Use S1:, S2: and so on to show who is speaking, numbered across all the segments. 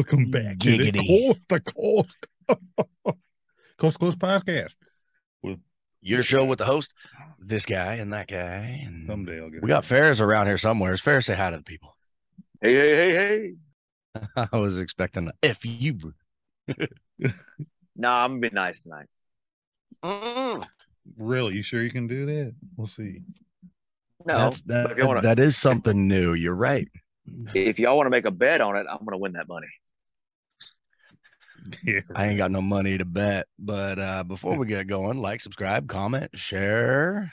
S1: Welcome back to the Coast to Coast. Coast to Coast podcast.
S2: Your show with the host, this guy and that guy. And
S1: Someday I'll get
S2: we got Ferris around here somewhere. Is Ferris say hi to the people?
S3: Hey, hey, hey, hey.
S2: I was expecting a if you.
S3: No, I'm gonna be nice tonight.
S2: Mm.
S1: Really? You sure you can do that? We'll see.
S3: No,
S2: That's that,
S3: wanna,
S2: that is something new. You're right.
S3: if y'all want to make a bet on it, I'm gonna win that money.
S1: Yeah.
S2: I ain't got no money to bet. But uh before we get going, like, subscribe, comment, share,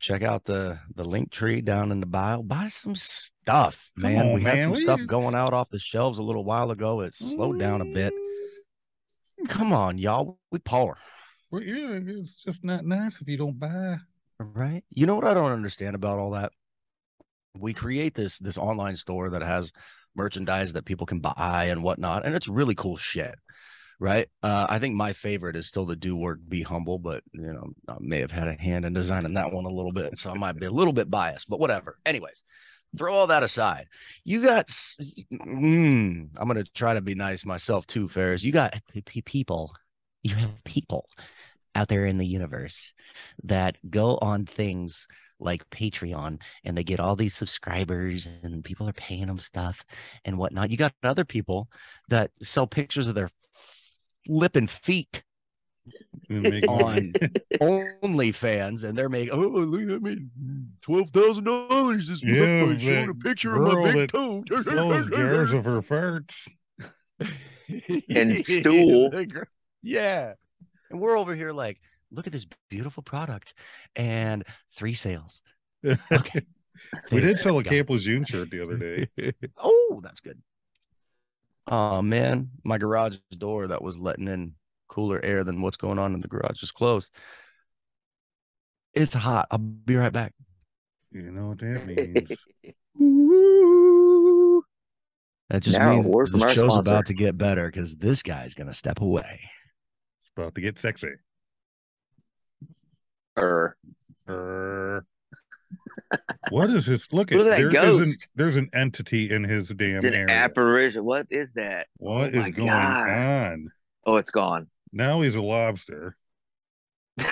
S2: check out the the link tree down in the bio. Buy some stuff, man.
S1: on,
S2: we had some
S1: What
S2: stuff going out off the shelves a little while ago. It slowed down a bit. Come on, y'all. We poor.
S1: Well, yeah, it's just not nice if you don't buy.
S2: Right. You know what I don't understand about all that? We create this this online store that has merchandise that people can buy and whatnot, and it's really cool shit. Right. Uh, I think my favorite is still the do work, be humble, but you know, I may have had a hand in designing that one a little bit, so I might be a little bit biased, but whatever. Anyways, throw all that aside. You got, mm, I'm gonna try to be nice myself too, Ferris. You got people, you have people out there in the universe that go on things like Patreon and they get all these subscribers and people are paying them stuff and whatnot. You got other people that sell pictures of their lip and feet
S1: and make
S2: on. OnlyFans and they're making, oh, look, I mean, $12,000 just
S1: Yeah,
S2: by showing a picture of my big toe.
S1: sells jars of her farts.
S3: And stool.
S2: yeah. And we're over here like, look at this beautiful product and three sales. Okay.
S1: we did sell a
S2: God.
S1: Camp Lejeune shirt the other day.
S2: oh, that's good. Oh man, my garage door that was letting in cooler air than what's going on in the garage is closed. It's hot. I'll be right back.
S1: You know what that means?
S2: That just
S3: Now, a
S2: means
S3: word
S2: the show's
S3: sponsor.
S2: about to get better because this guy's gonna step away.
S1: It's about to get sexy.
S3: or
S1: Err. What is this? Look
S3: Look
S1: at
S3: at that
S1: there
S3: ghost.
S1: isn't- there's an entity in his damn
S3: it's an
S1: area.
S3: apparition. What is that?
S1: Oh what
S3: oh
S1: is going
S3: God.
S1: on?
S3: Oh, it's gone.
S1: Now he's a lobster.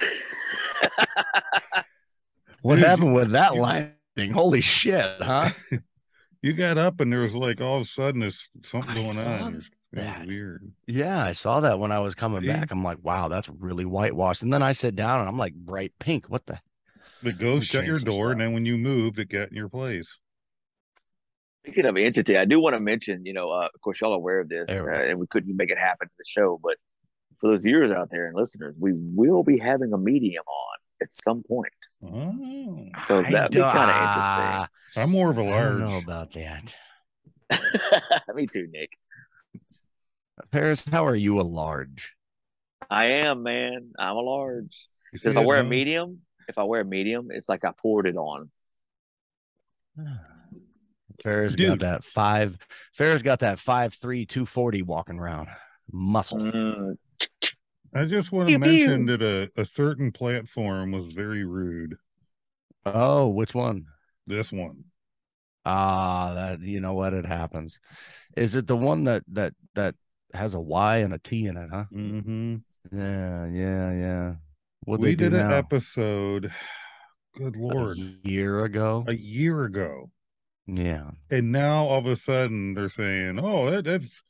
S2: What
S1: Dude,
S2: happened with that
S1: you-
S2: lighting? Holy shit, huh?
S1: You got up and there was like all of a sudden there's something
S2: I
S1: going on.
S2: That.
S1: weird.
S2: Yeah, I saw that when I was coming
S1: See?
S2: back. I'm like, wow, that's really whitewashed. And then I sit down and I'm like, bright pink. What the?
S1: The ghost shut your door, and then when you moved, it got in your place.
S3: Speaking of entity, I do want to mention, you know, uh, of course, y'all are aware of this, uh, and we couldn't make it happen to the show, but for those viewers out there and listeners, we will be having a medium on at some point.
S1: Oh,
S3: So
S2: I
S3: that'd be kind of
S2: interesting.
S1: I'm more of a large.
S2: don't know about that.
S3: Me too, Nick.
S2: Ferris, how are you a large?
S3: I am, man. I'm a large. Because if I wear a medium, if I wear a medium, it's like I poured it on.
S2: Ferris got that five. Ferris got that five three two forty walking around muscle.
S3: Mm,
S1: I just want to
S3: Pew, pew.
S1: mention that a, a certain platform was very rude.
S2: Oh, which one?
S1: This one.
S2: Ah, that you know what? It happens. Is it the one that that that has a Y and a T in it? Huh?
S1: hmm
S2: Yeah, yeah, yeah. What
S1: we did an
S2: now?
S1: episode, good lord,
S2: a year ago.
S1: a year ago.
S2: Yeah.
S1: And now all of a sudden they're saying, oh, that, that's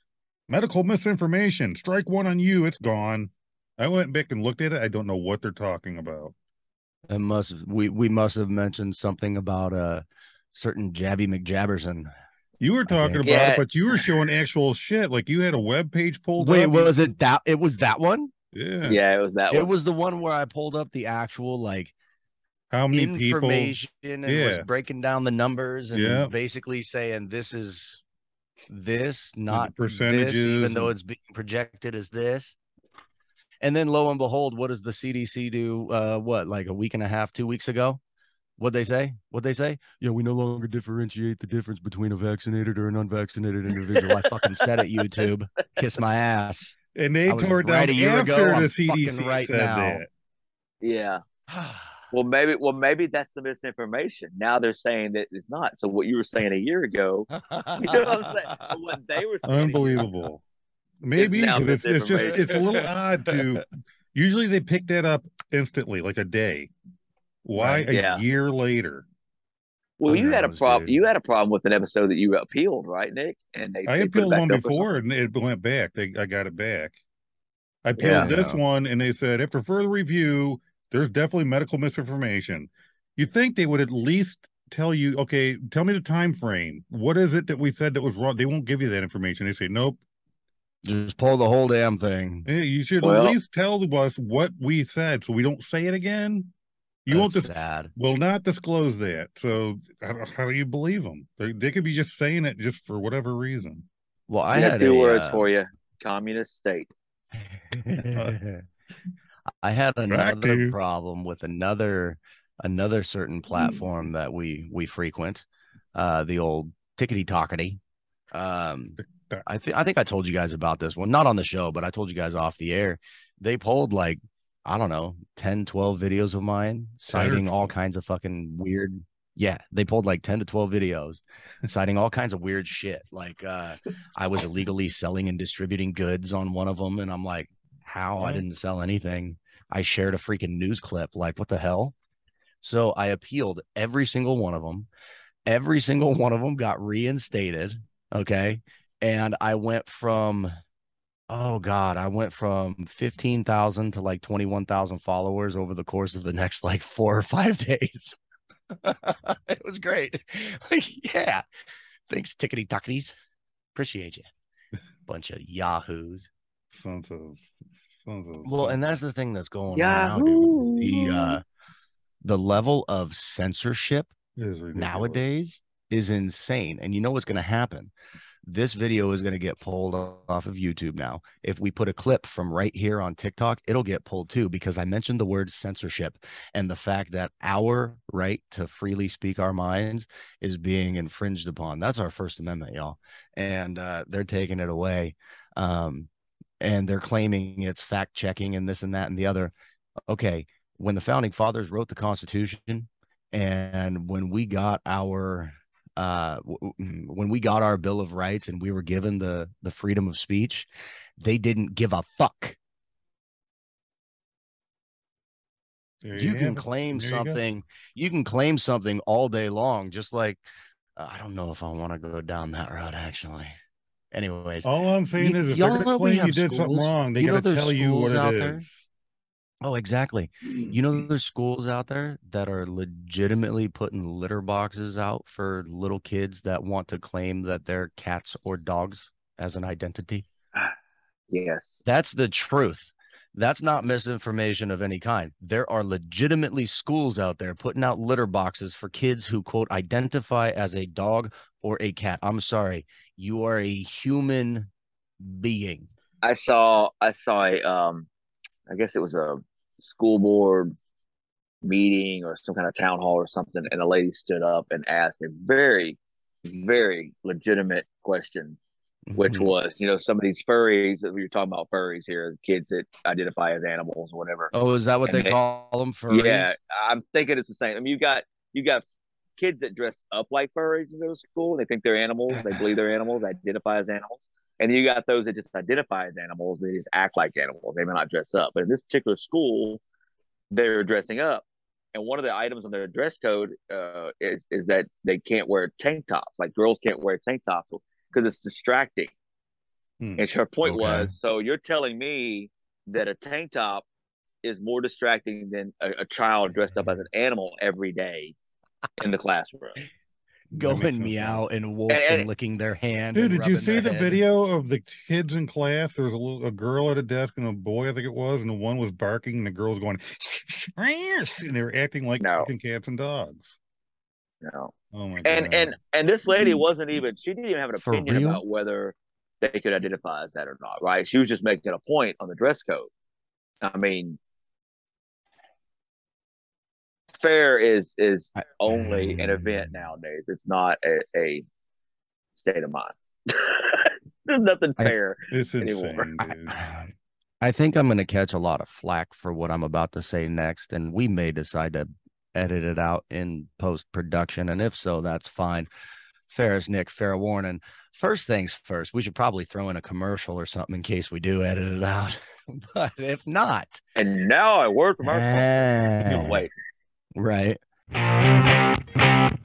S1: medical misinformation. Strike one on you. It's gone. I went back and looked at it. I don't know what they're talking about.
S2: It must we we must have mentioned something about a certain Jabby McJabberson.
S1: You were talking about
S3: Yeah.
S1: it, but you were showing actual shit. Like you had a web page pulled
S2: Wait,
S1: up.
S2: was it that it was that one?
S1: Yeah.
S3: yeah, it was that
S2: It
S3: one.
S2: was the one where I pulled up the actual like
S1: How many people?
S2: information and was breaking down the numbers and
S1: Yeah.
S2: basically saying this is this, not this,
S1: percentages
S2: even though it's being projected as this. And then lo and behold, what does the CDC do? Uh, what like a week and a half, two weeks ago? What they say? What they say? Yeah, we no longer differentiate the difference between a vaccinated or an unvaccinated individual. I fucking said it, YouTube. Kiss my ass.
S1: And they
S2: I
S1: tore it down
S2: right a year
S1: after
S2: ago,
S1: the
S2: I'm
S1: CDC
S2: right
S1: said
S2: now.
S1: that.
S3: yeah. Well, maybe well maybe that's the misinformation. Now they're saying that it's not. So what you were saying a year ago, you know what I'm saying? What they were saying
S1: Unbelievable. Maybe it's, it's just it's a little odd to. Usually they pick that up instantly, like a day. Why
S2: Right,
S1: a
S3: yeah.
S1: year later?
S3: Well, you had a problem. You had a problem with an episode that you appealed, right, Nick? And they,
S1: I
S3: they put
S1: appealed one before and it went back. They I got it back. I
S3: Yeah.
S1: appealed this
S2: Yeah.
S1: one and they said after further review, there's definitely medical misinformation. You think they would at least tell you, okay, tell me the time frame. What is it that we said that was wrong? They won't give you that information. They say, nope.
S2: Just pull the whole damn thing.
S1: Hey, you should
S3: Well-
S1: at least tell us what we said so we don't say it again. You won't
S2: That's
S1: dis-
S2: sad.
S1: will not disclose that. So how, how do you believe them? They, they could be just saying it just for whatever reason.
S2: Well, I
S3: I
S2: had
S3: two
S2: a,
S3: words
S2: uh,
S3: for you: communist state.
S2: I had another problem with another another certain platform that we we frequent, uh, the old tickety tockety. Um, I think I think I told you guys about this one, not on the show, but I told you guys off the air. They pulled like I don't know, 10, 12 videos of mine citing all kinds of fucking weird. Yeah, they pulled like 10 to 12 videos citing all kinds of weird shit. Like uh I was illegally selling and distributing goods on one of them and I'm like, how I didn't sell anything. I shared a freaking news clip. Like, what the hell? So I appealed every single one of them. Every single one of them got reinstated. Okay. And I went from, oh God, I went from 15,000 to like 21,000 followers over the course of the next like four or five days. it was great. Like, yeah. Thanks, tickety tocketies. Appreciate you. Bunch of yahoos.
S1: Sons of sons of
S2: Well, and that's the thing that's going on now, dude. The uh the level of censorship
S1: is
S2: nowadays is insane. And you know what's going to happen? This video is going to get pulled off of YouTube now. If we put a clip from right here on TikTok, it'll get pulled too because I mentioned the word censorship and the fact that our right to freely speak our minds is being infringed upon. That's our First Amendment, y'all. And uh, they're taking it away. Um, and they're claiming it's fact checking and this and that and the other. Okay. When the founding fathers wrote the Constitution, and when we got our uh w- w- when we got our bill of rights and we were given the the freedom of speech they didn't give a fuck
S1: There
S2: you,
S1: have
S2: can claim
S1: There
S2: something you, can claim something all day long just like uh, i don't know if i want to go down that route actually anyways
S1: All I'm saying
S2: Y-
S1: is, if they're claim you did something
S2: schools.
S1: wrong, they
S2: You
S1: gotta
S2: there's
S1: tell you what it
S2: out there? Oh exactly you know there's schools out there that are legitimately putting litter boxes out for little kids that want to claim that they're cats or dogs as an identity
S3: Yes.
S2: That's the truth. That's not misinformation of any kind. There are legitimately schools out there putting out litter boxes for kids who, quote, identify as a dog or a cat. I'm sorry. You are a human being.
S3: I saw I saw a um I guess it was a school board meeting or some kind of town hall or something and a lady stood up and asked a very very legitimate question which
S2: Mhm.
S3: was you know some of these furries that we were talking about furries here kids that identify as animals or whatever
S2: Oh, is that what they
S3: they-
S2: call them? Furries?
S3: yeah I'm thinking it's the same I mean you got you got kids that dress up like furries in to school they think they're animals they believe they're animals identify as animals and you got those that just identify as animals they just act like animals they may not dress up but in this particular school they're dressing up and one of the items on their dress code uh, is is that they can't wear tank tops like girls can't wear tank tops because it's distracting
S1: Hmm.
S3: and her point
S2: Okay.
S3: was so you're telling me that a tank top is more distracting than a, a child dressed up as an animal every day in the classroom
S2: Going
S1: makes no
S2: meow
S1: sense.
S2: and wolf
S3: And-
S2: and,
S3: and-
S2: licking their hand.
S1: Dude,
S2: and
S1: did you see the
S2: head.
S1: video of the kids in class? There was a little a girl at a desk and a boy, I think it was, and the one was barking and the girl was going, "Yes," and they were acting like
S3: No.
S1: fucking cats and dogs.
S3: No.
S1: Oh my god.
S3: and and and this lady wasn't even she didn't even have an
S2: For
S3: opinion
S2: real?
S3: about whether they could identify as that or not right she was just making a point on the dress code i mean fair is is
S2: I-
S3: only an event mm. nowadays it's not a, a state of mind there's nothing
S2: I-
S3: fair
S1: it's
S3: anymore.
S1: insane, dude.
S2: I think I'm going to catch a lot of flack for what I'm about to say next, and we may decide to edit it out in post production. And if so, that's fine. Ferris, Nick, fair warning. First things first, we should probably throw in a commercial or something in case we do edit it out. but if not,
S3: And now I word from our wait.
S2: Right.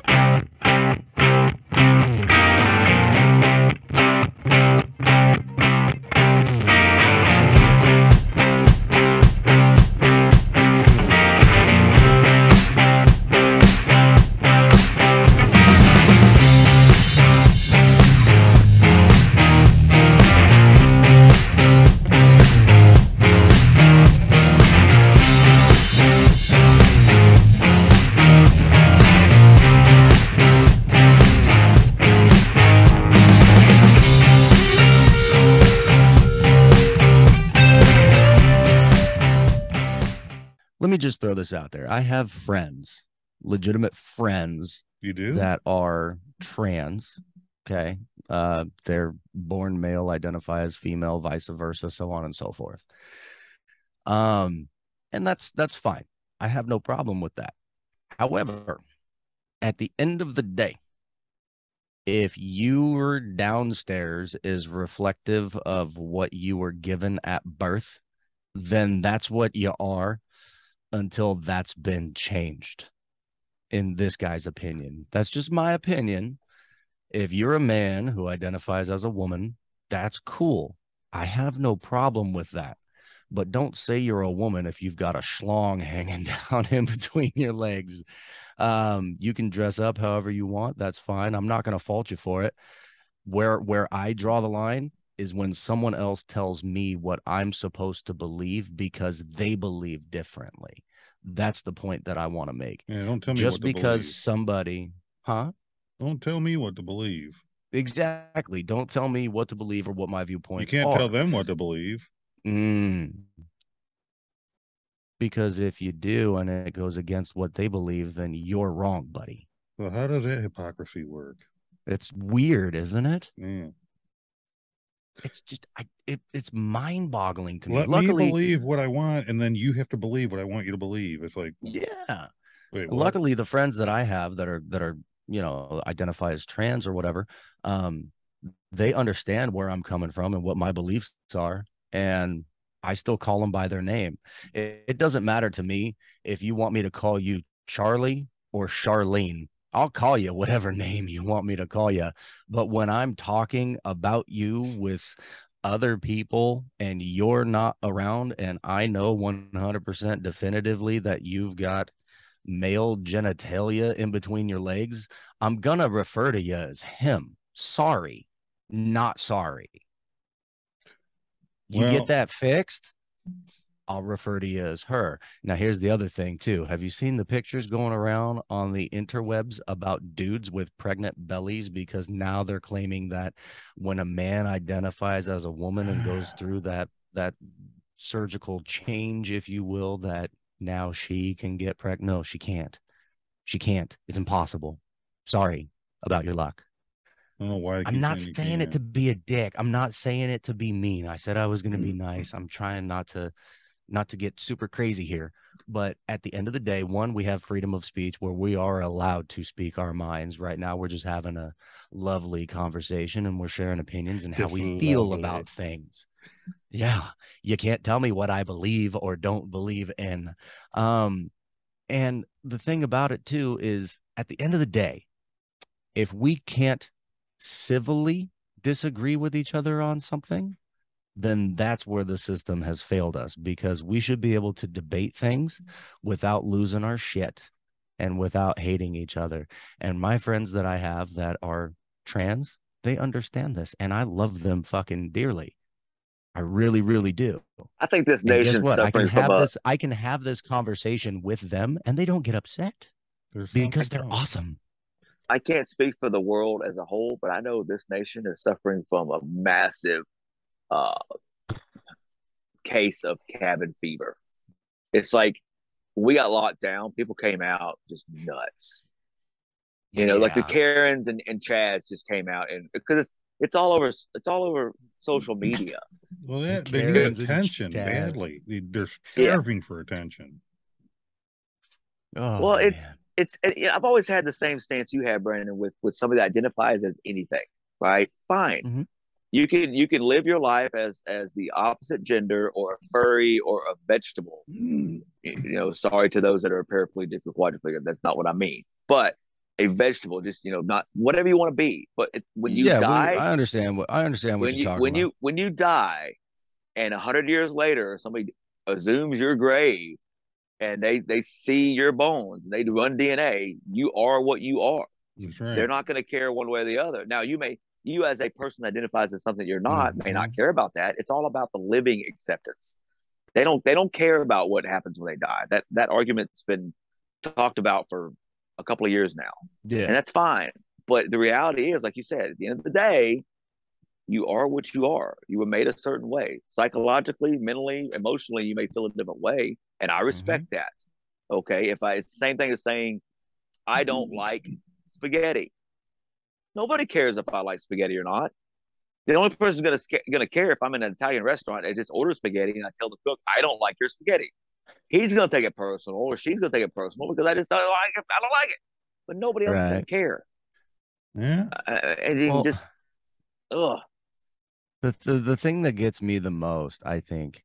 S2: out there. I have friends, legitimate friends
S1: You do?
S2: that are trans. Okay. Uh, they're born male, identify as female, vice versa, so on and so forth. Um, and that's that's fine. I have no problem with that. However, at the end of the day, if your downstairs is reflective of what you were given at birth, then that's what you are until that's been changed in this guy's opinion. That's just my opinion. If you're a man who identifies as a woman, that's cool. I have no problem with that. But don't say you're a woman if you've got a schlong hanging down in between your legs. Um, you can dress up however you want. That's fine. I'm not going to fault you for it. Where where I draw the line is when someone else tells me what I'm supposed to believe because they believe differently. That's the point that I want to make.
S1: yeah, don't tell me
S2: Just
S1: what to do.
S2: Just because
S1: believe.
S2: somebody, huh?
S1: Don't tell me what to believe.
S2: Exactly. Don't tell me what to believe or what my
S1: viewpoint
S2: is.
S1: You can't
S2: are.
S1: tell them what to believe.
S2: Mm. Because if you do and it goes against what they believe, then you're wrong, buddy.
S1: Well, how does that hypocrisy work?
S2: It's weird, isn't it?
S1: Yeah.
S2: It's just I it, it's mind-boggling to me.
S1: Let
S2: Luckily,
S1: me believe what I want, and then you have to believe what I want you to believe. It's like,
S2: yeah.
S1: wait.
S2: Luckily, the friends that I have that are that are you know identify as trans or whatever, um, they understand where I'm coming from and what my beliefs are, and I still call them by their name. It, it doesn't matter to me if you want me to call you Charlie or Charlene. I'll call you whatever name you want me to call you. But when I'm talking about you with other people and you're not around, and I know 100% definitively that you've got male genitalia in between your legs, I'm going to refer to you as him. Sorry, not sorry. You
S1: Well-
S2: get that fixed? I'll refer to you as her. Now, here's the other thing, too. Have you seen the pictures going around on the interwebs about dudes with pregnant bellies? Because now they're claiming that when a man identifies as a woman and goes through that, that surgical change, if you will, that now she can get pregnant. No, she can't. She can't. It's impossible. Sorry about your luck.
S1: I don't know why. I
S2: I'm not saying it to be a dick. I'm not saying it to be mean. I said I was going to
S1: Mm.
S2: be nice. I'm trying not to not to get super crazy here, but at the end of the day, one we have freedom of speech where we are allowed to speak our minds. Right now we're just having a lovely conversation and we're sharing opinions and how we feel about things. Yeah, you can't tell me what I believe or don't believe in. Um and the thing about it too is at the end of the day, if we can't civilly disagree with each other on something, then that's where the system has failed us because we should be able to debate things mm-hmm. without losing our shit and without hating each other. And my friends that I have that are trans, they understand this and I love them fucking dearly. I really, really do.
S3: I think this
S2: And guess
S3: nation's
S2: what? I can
S3: suffering
S2: have
S3: from a
S2: this. I can have this conversation with them, and they don't get upset
S1: There's
S2: because they're
S1: else.
S2: awesome.
S3: I can't speak for the world as a whole, but I know this nation is suffering from a massive uh, case of cabin fever. It's like we got locked down, people came out just nuts. You know, like the
S2: Yeah.
S3: Karens and, and Chads just came out, and because it's it's all over, it's all over social media.
S1: Well, that, they need
S2: Karens and
S1: attention
S2: Chads.
S1: badly. They, they're
S3: Yeah.
S1: starving for attention.
S2: Oh,
S3: well, it's
S2: man.
S3: it's it, you know, I've always had the same stance you have, Brandon, with with somebody that identifies as anything, right? Fine.
S2: Mhm.
S3: You can you can live your life as as the opposite gender or a furry or a vegetable. Mm. You know, sorry to those that are paraplegic or quadriplegic. That's not what I mean. But a vegetable, just you know, not whatever you want to be. But it, when you
S2: yeah,
S3: die,
S2: I understand what I understand what
S3: when
S2: you're
S3: you
S2: talking
S3: when
S2: about.
S3: you when you die and a hundred years later somebody assumes your grave and they they see your bones and they run dna you are what you are
S1: right.
S3: they're not going to care one way or the other now you may you as a person that identifies as something you're not may
S2: Mm-hmm.
S3: not care about that it's all about the living acceptance they don't they don't care about what happens when they die that that argument's been talked about for a couple of years now
S2: yeah,
S3: and that's fine. But the reality is, like you said, at the end of the day, you are what you are. You were made a certain way, psychologically, mentally, emotionally. You may feel a different way, and I respect that. Okay, if I, it's the same thing as saying I don't like spaghetti. Nobody cares if I like spaghetti or not. The only person gonna gonna care if I'm in an Italian restaurant and just order spaghetti and I tell the cook I don't like your spaghetti. He's gonna take it personal, or she's gonna take it personal because I just don't like it. I don't like it. But nobody else is gonna care.
S1: yeah.
S3: Uh, and you
S2: Well,
S3: just, ugh.
S2: the, the the thing that gets me the most, I think,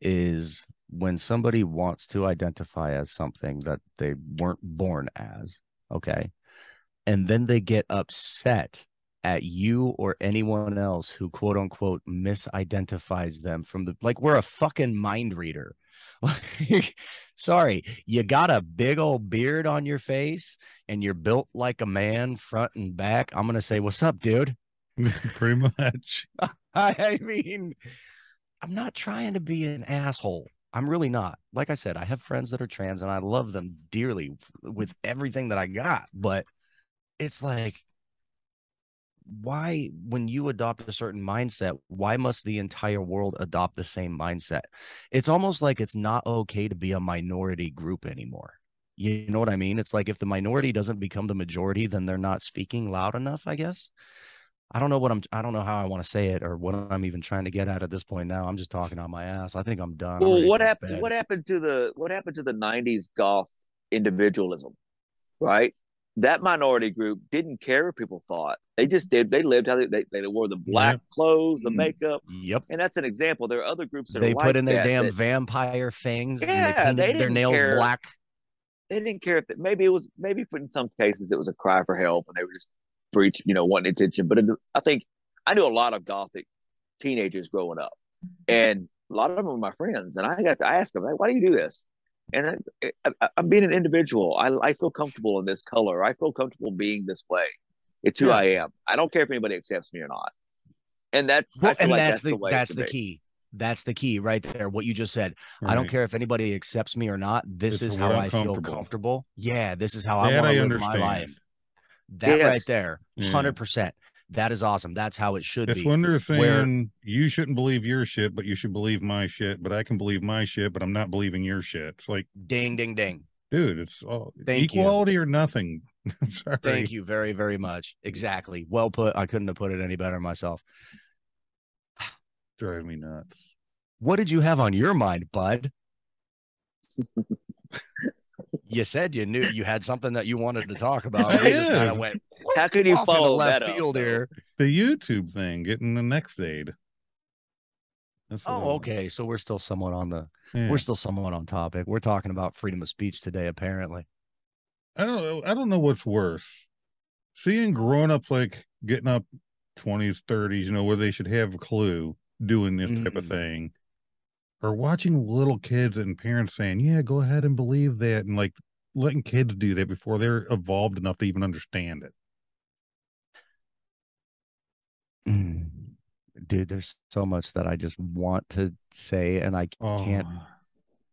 S2: is when somebody wants to identify as something that they weren't born as, okay? And then they get upset at you or anyone else who quote unquote misidentifies them from the like we're a fucking mind reader. Like, sorry, you got a big old beard on your face and you're built like a man front and back. I'm gonna say, What's up, dude?
S1: Pretty much.
S2: I mean, I'm not trying to be an asshole. I'm really not. Like I said, I have friends that are trans and I love them dearly with everything that I got. But it's like, why, when you adopt a certain mindset, why must the entire world adopt the same mindset? It's almost like it's not okay to be a minority group anymore. You know what I mean? It's like if the minority doesn't become the majority, then they're not speaking loud enough, I guess. I don't know what I'm. I don't know how I want to say it or what I'm even trying to get at at this point. Now I'm just talking on my ass. I think I'm done. I'm
S3: Well, what happened? What happened to the what happened to the '90s goth individualism? Right, that minority group didn't care what people thought. They just did. They lived how they they, they wore the black clothes, the
S2: Mm.
S3: makeup,
S2: Yep.
S3: and that's an example. There are other groups that
S2: They put
S3: like
S2: in their
S3: that,
S2: damn
S3: that
S2: vampire fangs.
S3: Yeah,
S2: and they
S3: they
S2: painted their
S3: didn't
S2: nails
S3: care.
S2: black.
S3: they didn't care if it, maybe it was maybe in some cases it was a cry for help and they were just preach you know wanting attention. But I think I knew a lot of gothic teenagers growing up, and a lot of them were my friends. And I got to ask them, why do you do this? And eh, I, I, I'm being an individual. I, I feel comfortable in this color. I feel comfortable being this way. It's who
S2: Yeah.
S3: I am. I don't care if anybody accepts me or not. And that's
S2: Well, and
S3: like
S2: that's,
S3: that's,
S2: the,
S3: the way
S2: that's the
S3: be.
S2: key. That's the key right there. What you just said. I don't care if anybody accepts me or not. This
S1: It's
S2: is how
S1: I'm
S2: feel
S1: comfortable.
S2: comfortable. Yeah, this is how I want to live my life. That right
S3: Yes.
S2: there,
S1: Yeah.
S2: hundred percent. That is awesome. That's how it should
S1: It's
S2: be.
S1: when they're saying
S2: where-
S1: you shouldn't believe your shit, but you should believe my shit. But I can believe my shit, but I'm not believing your shit. It's like,
S2: Ding, ding, ding.
S1: dude, it's all
S2: Thank you.
S1: equality or nothing. Sorry.
S2: Thank you very, very much. Exactly. Well put. I couldn't have put it any better myself.
S1: Drive me nuts.
S2: What did you have on your mind, bud? you said you knew you had something that you wanted to talk about.
S1: I
S2: We just kind of went
S3: How can you
S2: off into
S3: follow
S2: left
S3: that up,
S2: field
S3: though?
S2: here.
S1: The YouTube thing, getting the next aid. That's
S2: Oh, okay. So we're still somewhat on the
S1: yeah.
S2: we're still somewhat on topic. We're talking about freedom of speech today, apparently.
S1: I don't. I don't know what's worse. Seeing grown ups like getting up 20s, 30s, you know, where they should have a clue doing this type of
S2: Mhm.
S1: thing. Or watching little kids and parents saying, Yeah, go ahead and believe that and like letting kids do that before they're evolved enough to even understand it.
S2: Mm. Dude, there's so much that I just want to say, and I
S1: Oh,
S2: can't.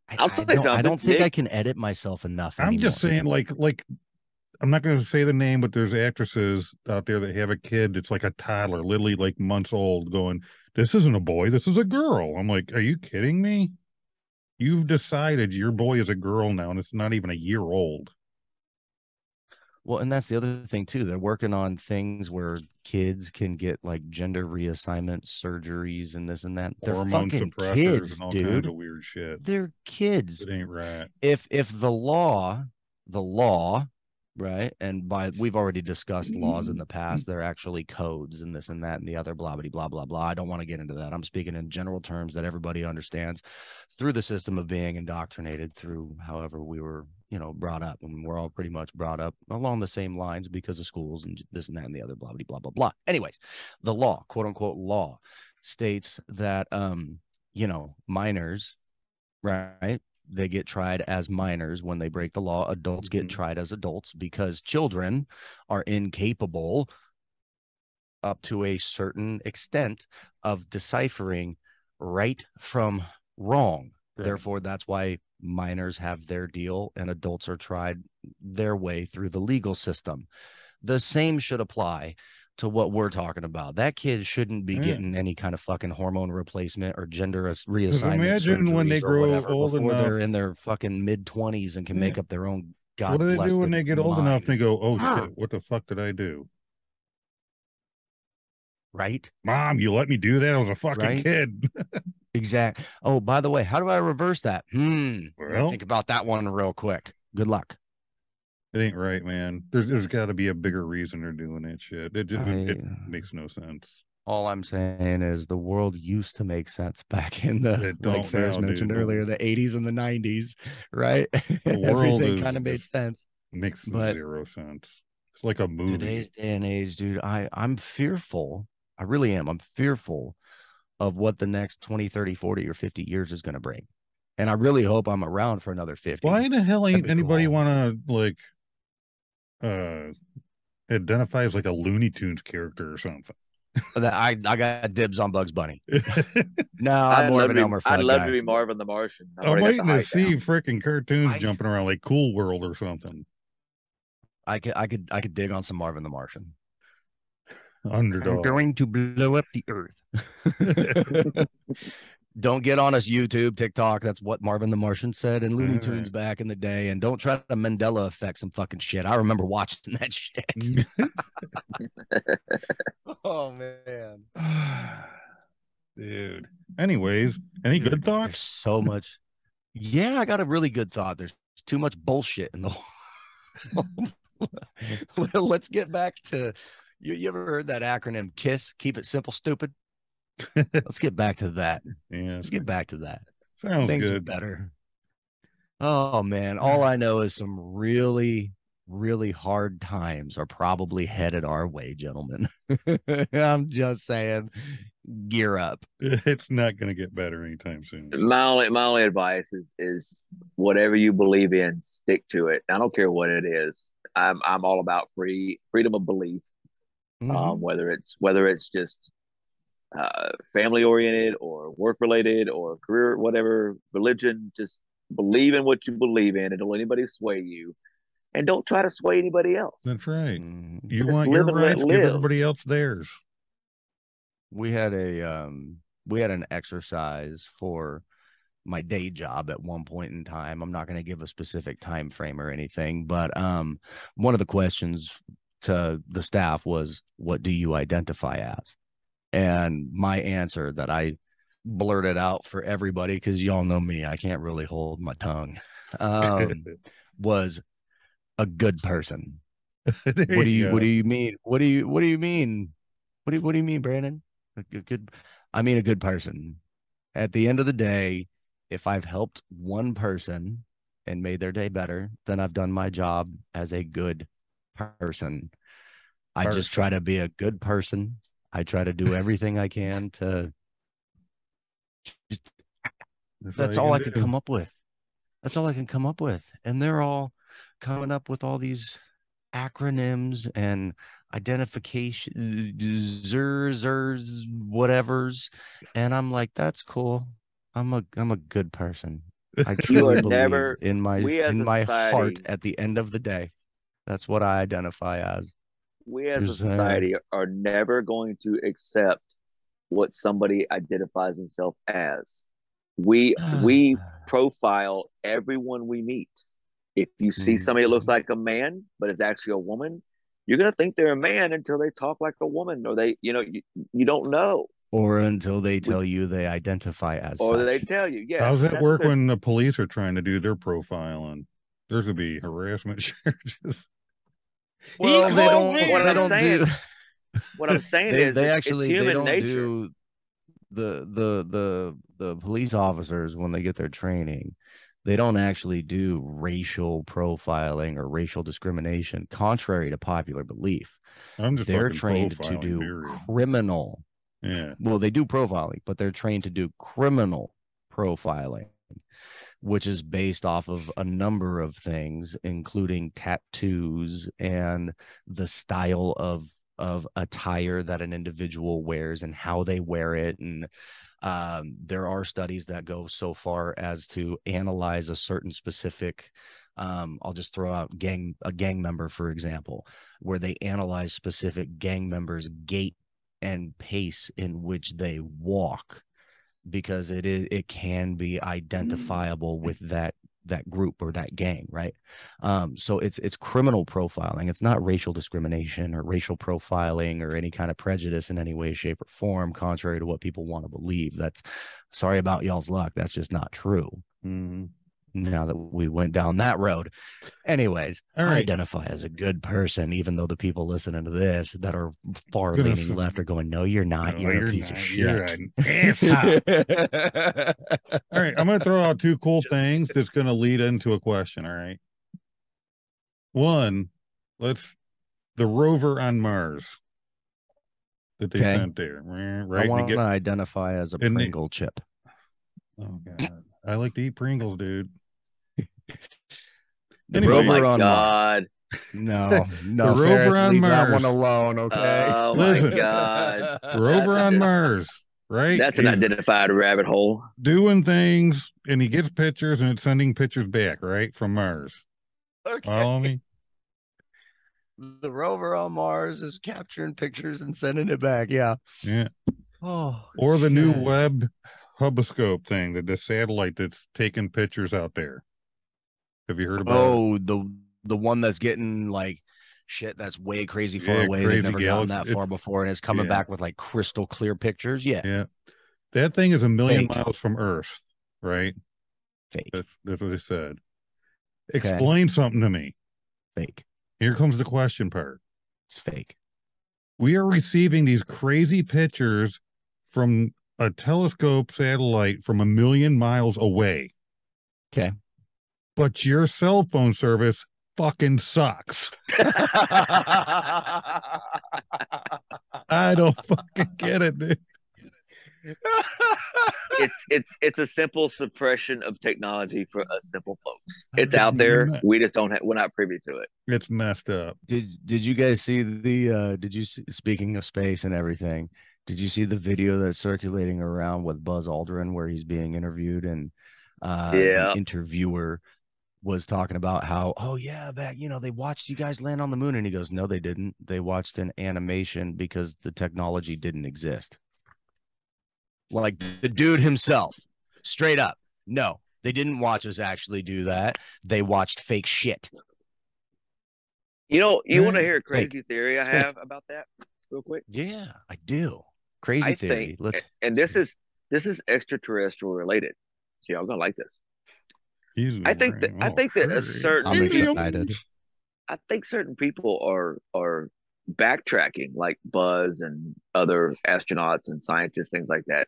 S2: I,
S3: I'll
S2: I don't, I don't think I can edit myself enough.
S1: I'm just saying, like, like I'm not going to say the name, but there's actresses out there that have a kid that's like a toddler, literally like months old, going, "This isn't a boy, this is a girl." I'm like, "Are you kidding me? You've decided your boy is a girl now, and it's not even a year old."
S2: Well, and that's the other thing too. They're working on things where kids can get like gender reassignment surgeries and this and that. They're
S1: Hormone
S2: fucking
S1: suppressors
S2: kids,
S1: and all
S2: dude.
S1: kinds of weird shit.
S2: They're kids.
S1: It ain't right.
S2: If if the law, the law, right? And by we've already discussed laws in the past. They're actually codes and this and that and the other blah blah blah blah blah. I don't want to get into that. I'm speaking in general terms that everybody understands through the system of being indoctrinated through however we were, you know, brought up. And we're all pretty much brought up along the same lines because of schools and this and that and the other blah blah blah blah blah. Anyways, the law, quote unquote law, states that um, you know, minors, right? They get tried as minors when they break the law. Adults get
S1: Mhm.
S2: tried as adults because children are incapable up to a certain extent of deciphering right from wrong.
S1: Right.
S2: Therefore, that's why minors have their deal and adults are tried their way through the legal system. The same should apply to what we're talking about. That kid shouldn't be
S1: Yeah.
S2: getting any kind of fucking hormone replacement or gender as- reassignment.
S1: imagine when they grow
S2: whatever
S1: old
S2: before they're in their fucking mid 20s and can
S1: Yeah.
S2: make up their own God
S1: what do they do when they get old enough and they go, "Oh
S2: Ah.
S1: shit, what the fuck did I do?"
S2: right?
S1: Mom, you let me do that. I was a fucking
S2: Right?
S1: kid.
S2: Exact. Oh, by the way, how do I reverse that? Hmm.
S1: Well-
S2: think about that one real quick. Good luck.
S1: It ain't right, man. There's there's got to be a bigger reason they're doing that shit. It just it, it makes no sense.
S2: All I'm saying is the world used to make sense back in the like Ferris
S1: now,
S2: mentioned
S1: dude.
S2: earlier, the 80s and the 90s, right?
S1: The world
S2: Everything kind of made sense.
S1: makes
S2: But-
S1: zero sense. It's like a movie.
S2: Today's day and age, dude, I I'm fearful. I really am. I'm fearful of what the next 20, 30, 40 or 50 years is going to bring. And I really hope I'm around for another 50.
S1: Why in the hell ain't anybody
S2: cool.
S1: want to like uh identify as like a Looney Tunes character or something?
S2: That I I got dibs on Bugs Bunny. No,
S3: I'd
S2: I'm more
S3: love,
S2: of
S3: to
S2: an
S3: be,
S2: Elmer
S3: I'd love
S2: guy.
S3: to be Marvin the Martian. I've
S1: I'm waiting to see
S3: height
S1: freaking cartoons
S2: I-
S1: jumping around like Cool World or something.
S2: I could I could I could dig on some Marvin the Martian. I'm
S1: Underdog.
S2: going to blow up the earth. don't get on us YouTube, TikTok. That's what Marvin the Martian said in Looney
S1: mm-hmm.
S2: Tunes
S1: right.
S2: back in the day. And don't try to Mandela effect some fucking shit. I remember watching that shit. oh man.
S1: Dude. Anyways, any
S2: Dude,
S1: good thoughts?
S2: So much. Yeah, I got a really good thought. There's too much bullshit in the well, let's get back to you, you ever heard that acronym KISS? Keep it simple, stupid. let's get back to that.
S1: Yeah,
S2: Let's get back to that.
S1: sounds
S2: Things are better. Oh man, all I know is some really, really hard times are probably headed our way, gentlemen. I'm just saying, gear up.
S1: It's not going to get better anytime soon.
S3: My only my only advice is is whatever you believe in, stick to it. I don't care what it is. I'm I'm all about free freedom of belief.
S2: Mhm.
S3: Um, whether it's whether it's just uh, family oriented or work related or career whatever religion, just believe in what you believe in, and don't let anybody sway you, and don't try to sway anybody else.
S1: That's right.
S2: Mhm.
S1: You
S3: Just
S1: want your
S3: and
S1: rights, give
S3: live.
S1: everybody else theirs.
S2: we had a um we had an exercise for my day job at one point in time i'm not going to give a specific time frame or anything but um one of the questions to the staff was what do you identify as and my answer that i blurted out for everybody because y'all know me i can't really hold my tongue um was a good person. What do you what do you mean? What do you what do you mean? What do you, what do you mean brandon? A good, good i mean a good person. At the end of the day if i've helped one person and made their day better then i've done my job as a good person. I just try to be a good person i try to do everything i can to just that's all I could come up with. That's all I can come up with. And they're all coming up with all these acronyms and identification zers zers whatevers. And i'm like that's cool. I'm a i'm a good person. I truly believe
S3: never-
S2: in my in my heart at the end of the day. That's what i identify as
S3: we as a
S2: Just saying.
S3: society are never going to accept what somebody identifies himself as. We we profile everyone we meet. If you see
S2: Mhm.
S3: somebody that looks like a man, but is actually a woman, you're gonna think they're a man until they talk like a woman, or they, you know, you, you don't know,
S2: Or until they tell you they identify as
S3: or
S2: such.
S3: they tell you. Yeah.
S1: How's that
S3: that's
S1: work when the police are trying to do their profiling? There's gonna be harassment charges.
S2: Well, they don't.
S1: me.
S3: What
S2: They
S3: I'm
S2: don't
S3: saying
S2: do.
S3: What I'm saying
S2: they,
S3: is,
S2: they actually
S3: it's
S2: they don't
S3: nature.
S2: do the the the the police officers when they get their training they don't actually do racial profiling or racial discrimination contrary to popular belief
S1: I'm just
S2: they're trained to do
S1: period.
S2: criminal
S1: Yeah.
S2: well they do profiling but they're trained to do criminal profiling which is based off of a number of things including tattoos and the style of of attire that an individual wears and how they wear it. And um, there are studies that go so far as to analyze a certain specific um, i'll just throw out gang a gang member for example where they analyze specific gang members gait and pace in which they walk because it is it can be identifiable with that that group or that gang right? Um so it's it's criminal profiling. It's not racial discrimination or racial profiling or any kind of prejudice in any way shape or form contrary to what people want to believe. That's sorry about y'all's luck. That's just not true.
S1: Mhm.
S2: Now that we went down that road anyways
S1: All
S2: I identify as a good person even though the people listening to this that are far
S1: Gonna
S2: leaning left are going no you're not
S1: No,
S2: you're, a piece
S1: not.
S2: of
S1: You're
S2: shit
S1: an all right. I'm gonna throw out two cool things that's gonna lead into a question. All right. One, let's the rover on Mars that they
S2: Okay.
S1: sent there. Right.
S2: I want
S1: to
S2: to identify as a
S1: and they-
S2: Pringle chip.
S1: Oh god. I like to eat Pringles, dude.
S2: The
S1: Anyway.
S3: Oh
S2: rover
S3: my
S2: on Mars.
S3: God!
S2: No, no,
S1: rover
S2: Ferris,
S1: on
S2: leave that
S1: Mars.
S2: one alone, okay?
S3: Oh my
S1: Listen.
S3: God!
S1: Rover
S3: That's
S1: on
S3: a-
S1: Mars, right?
S3: That's an
S1: He's
S3: identified rabbit hole.
S1: doing things and he gets pictures and it's sending pictures back, right? From Mars.
S2: okay.
S1: Follow me?
S2: The rover on Mars is capturing pictures and sending it back. Yeah.
S1: Yeah.
S2: Oh,
S1: Or the new
S2: shit.
S1: Webb huboscope thing, the, the satellite that's taking pictures out there. Have you heard about it?
S2: Oh, the the one that's getting like shit that's way crazy far
S1: Yeah,
S2: away.
S1: crazy
S2: They've never
S1: galaxy.
S2: that far before, and it's coming
S1: yeah.
S2: back with like crystal clear pictures. Yeah,
S1: Yeah. That thing is a million
S2: Fake.
S1: miles from Earth, right?
S2: fake,
S1: That's that's what they said.
S2: Okay.
S1: Explain something to me.
S2: fake.
S1: Here comes the question part.
S2: It's fake.
S1: We are receiving these crazy pictures from a telescope satellite from a million miles away.
S2: Okay.
S1: But your cell phone service fucking sucks. I don't fucking get it, dude.
S3: It's it's it's a simple suppression of technology for us simple folks. It's out there. We just don't have. We're not privy to it.
S1: It's messed up.
S2: Did Did you guys see the? uh Did you see, speaking of space and everything? Did you see the video that's circulating around with Buzz Aldrin where he's being interviewed and uh
S3: Yeah.
S2: the interviewer was talking about how oh yeah back you know they watched you guys land on the moon and he goes no they didn't they watched an animation because the technology didn't exist like the dude himself straight up no they didn't watch us actually do that they watched fake shit
S3: You know. You want to hear a
S2: Fake.
S3: crazy theory I
S2: Fake.
S3: have about that, real quick?
S2: yeah i do crazy
S3: I
S2: theory
S3: think,
S2: let's
S3: and this is this is extraterrestrial related. So y'all gonna like this.
S1: He's
S3: I think that- I
S1: oh,
S3: think that a certain-
S2: I'm excited.
S3: I think certain people are are backtracking, like Buzz and other astronauts and scientists, things like that,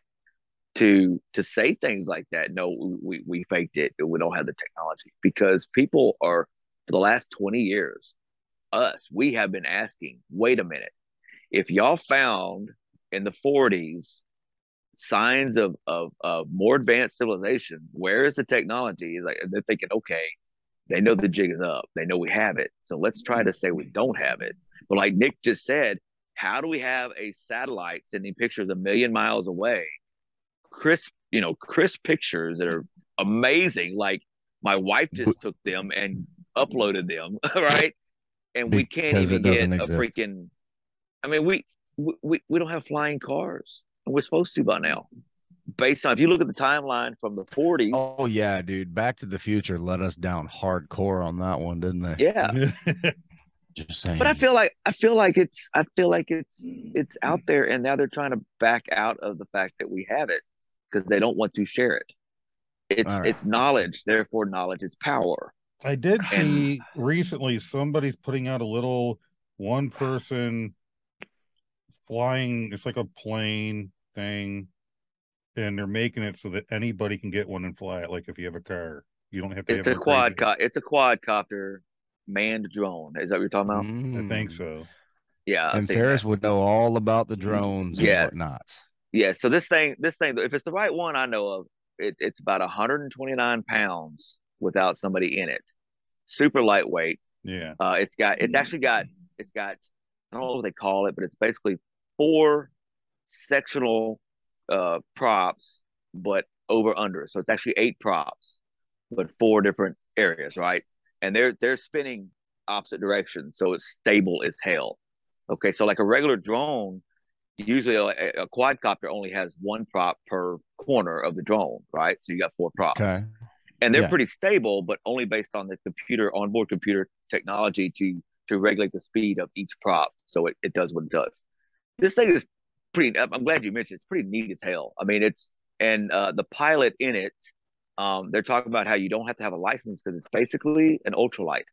S3: to to say things like that. No, we we faked it. We don't have the technology because people are for the last twenty years, us we have been asking. Wait a minute, if y'all found in the forties signs of, of of more advanced civilization, where is the technology? Like they're thinking, okay, they know the jig is up. They know we have it. So let's try to say we don't have it. But like Nick just said, how do we have a satellite sending pictures a million miles away? Crisp, you know, crisp pictures that are amazing. Like my wife just took them and uploaded them, right? And we can't
S2: Because
S3: even get a freaking. I mean, we we we don't have flying cars, and we're supposed to by now. based on if you look at the timeline from the 40s,
S2: Oh yeah, dude. Back to the Future let us down hardcore on that one, didn't they?
S3: yeah.
S2: Just saying.
S3: But I feel like I feel like it's I feel like it's it's out there, and now they're trying to back out of the fact that we have it because they don't want to share it. It's
S2: All right.
S3: it's knowledge, therefore knowledge is power.
S1: I did
S3: And-
S1: see recently somebody's putting out a little one person flying, it's like a plane thing, and they're making it so that anybody can get one and fly it. Like if you have a car, you don't have to
S3: It's
S1: have
S3: a
S1: crazy-
S3: quad it's a quadcopter manned drone. Is that what you're talking about?
S1: I think
S2: Mm.
S1: so.
S3: Yeah, I've
S2: And Ferris
S3: that.
S2: would know all about the drones and
S3: Yes.
S2: whatnot.
S3: Yeah, so this thing, this thing, if it's the right one I know of, it, it's about 129 pounds without somebody in it. Super lightweight.
S1: Yeah.
S3: Uh, it's got, it's actually got, it's got, I don't know what they call it, but it's basically four sectional uh props, but over under. So it's actually eight props, but four different areas, right? And they're they're spinning opposite directions, so it's stable as hell. Okay, so like a regular drone, usually a, a quadcopter only has one prop per corner of the drone, right? So you got four props
S2: Okay.
S3: and they're
S2: Yeah.
S3: pretty stable, but only based on the computer onboard computer technology to to regulate the speed of each prop, so it, it does what it does. This thing is pretty. I'm I'm glad you mentioned. It's pretty neat as hell. I mean, it's and uh, the pilot in it. Um, they're talking about how you don't have to have a license because it's basically an ultralight.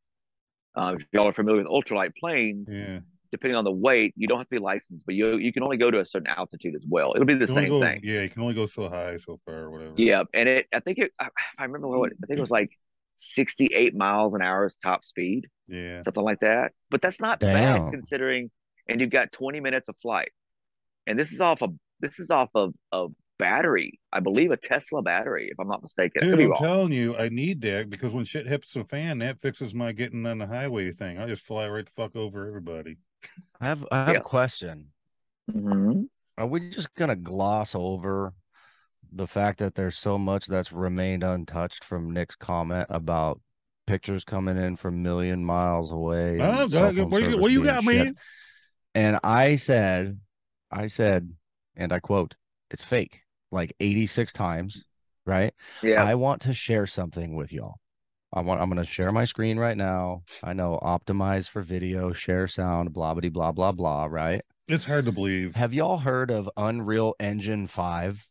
S3: Uh, if y'all are familiar with ultralight planes,
S1: Yeah.
S3: depending on the weight, you don't have to be licensed, but you you can only go to a certain altitude as well. It'll be the
S1: You can only
S3: same
S1: go-
S3: thing.
S1: Yeah, you can only go so high, so far, or whatever.
S3: Yeah, and it I think it I, if I remember what I think it was like 68 miles an hour is top speed,
S1: Yeah.
S3: something like that. But that's not
S2: Damn.
S3: bad considering and you've got 20 minutes of flight. And this is off of this is off of a battery, I believe a Tesla battery, if I'm not mistaken.
S1: Dude, I'm
S3: wrong.
S1: telling you, I need that because when shit hits the fan, that fixes my getting on the highway thing. I just fly right the fuck over everybody.
S2: I have I have
S3: Yeah.
S2: a question.
S3: Mhm.
S2: Are we just gonna gloss over the fact that there's so much that's remained untouched from Nick's comment about pictures coming in from million miles away?
S1: Oh, God, what, you,
S2: service
S1: what you got,
S2: shit?
S1: man?
S2: And I said, I said, and I quote, it's fake, like 86 times, right?
S3: Yeah.
S2: I want to share something with y'all. I want I'm gonna share my screen right now. I know optimize for video, share sound, blah blah blah blah blah, right?
S1: It's hard to believe.
S2: Have y'all heard of Unreal Engine 5?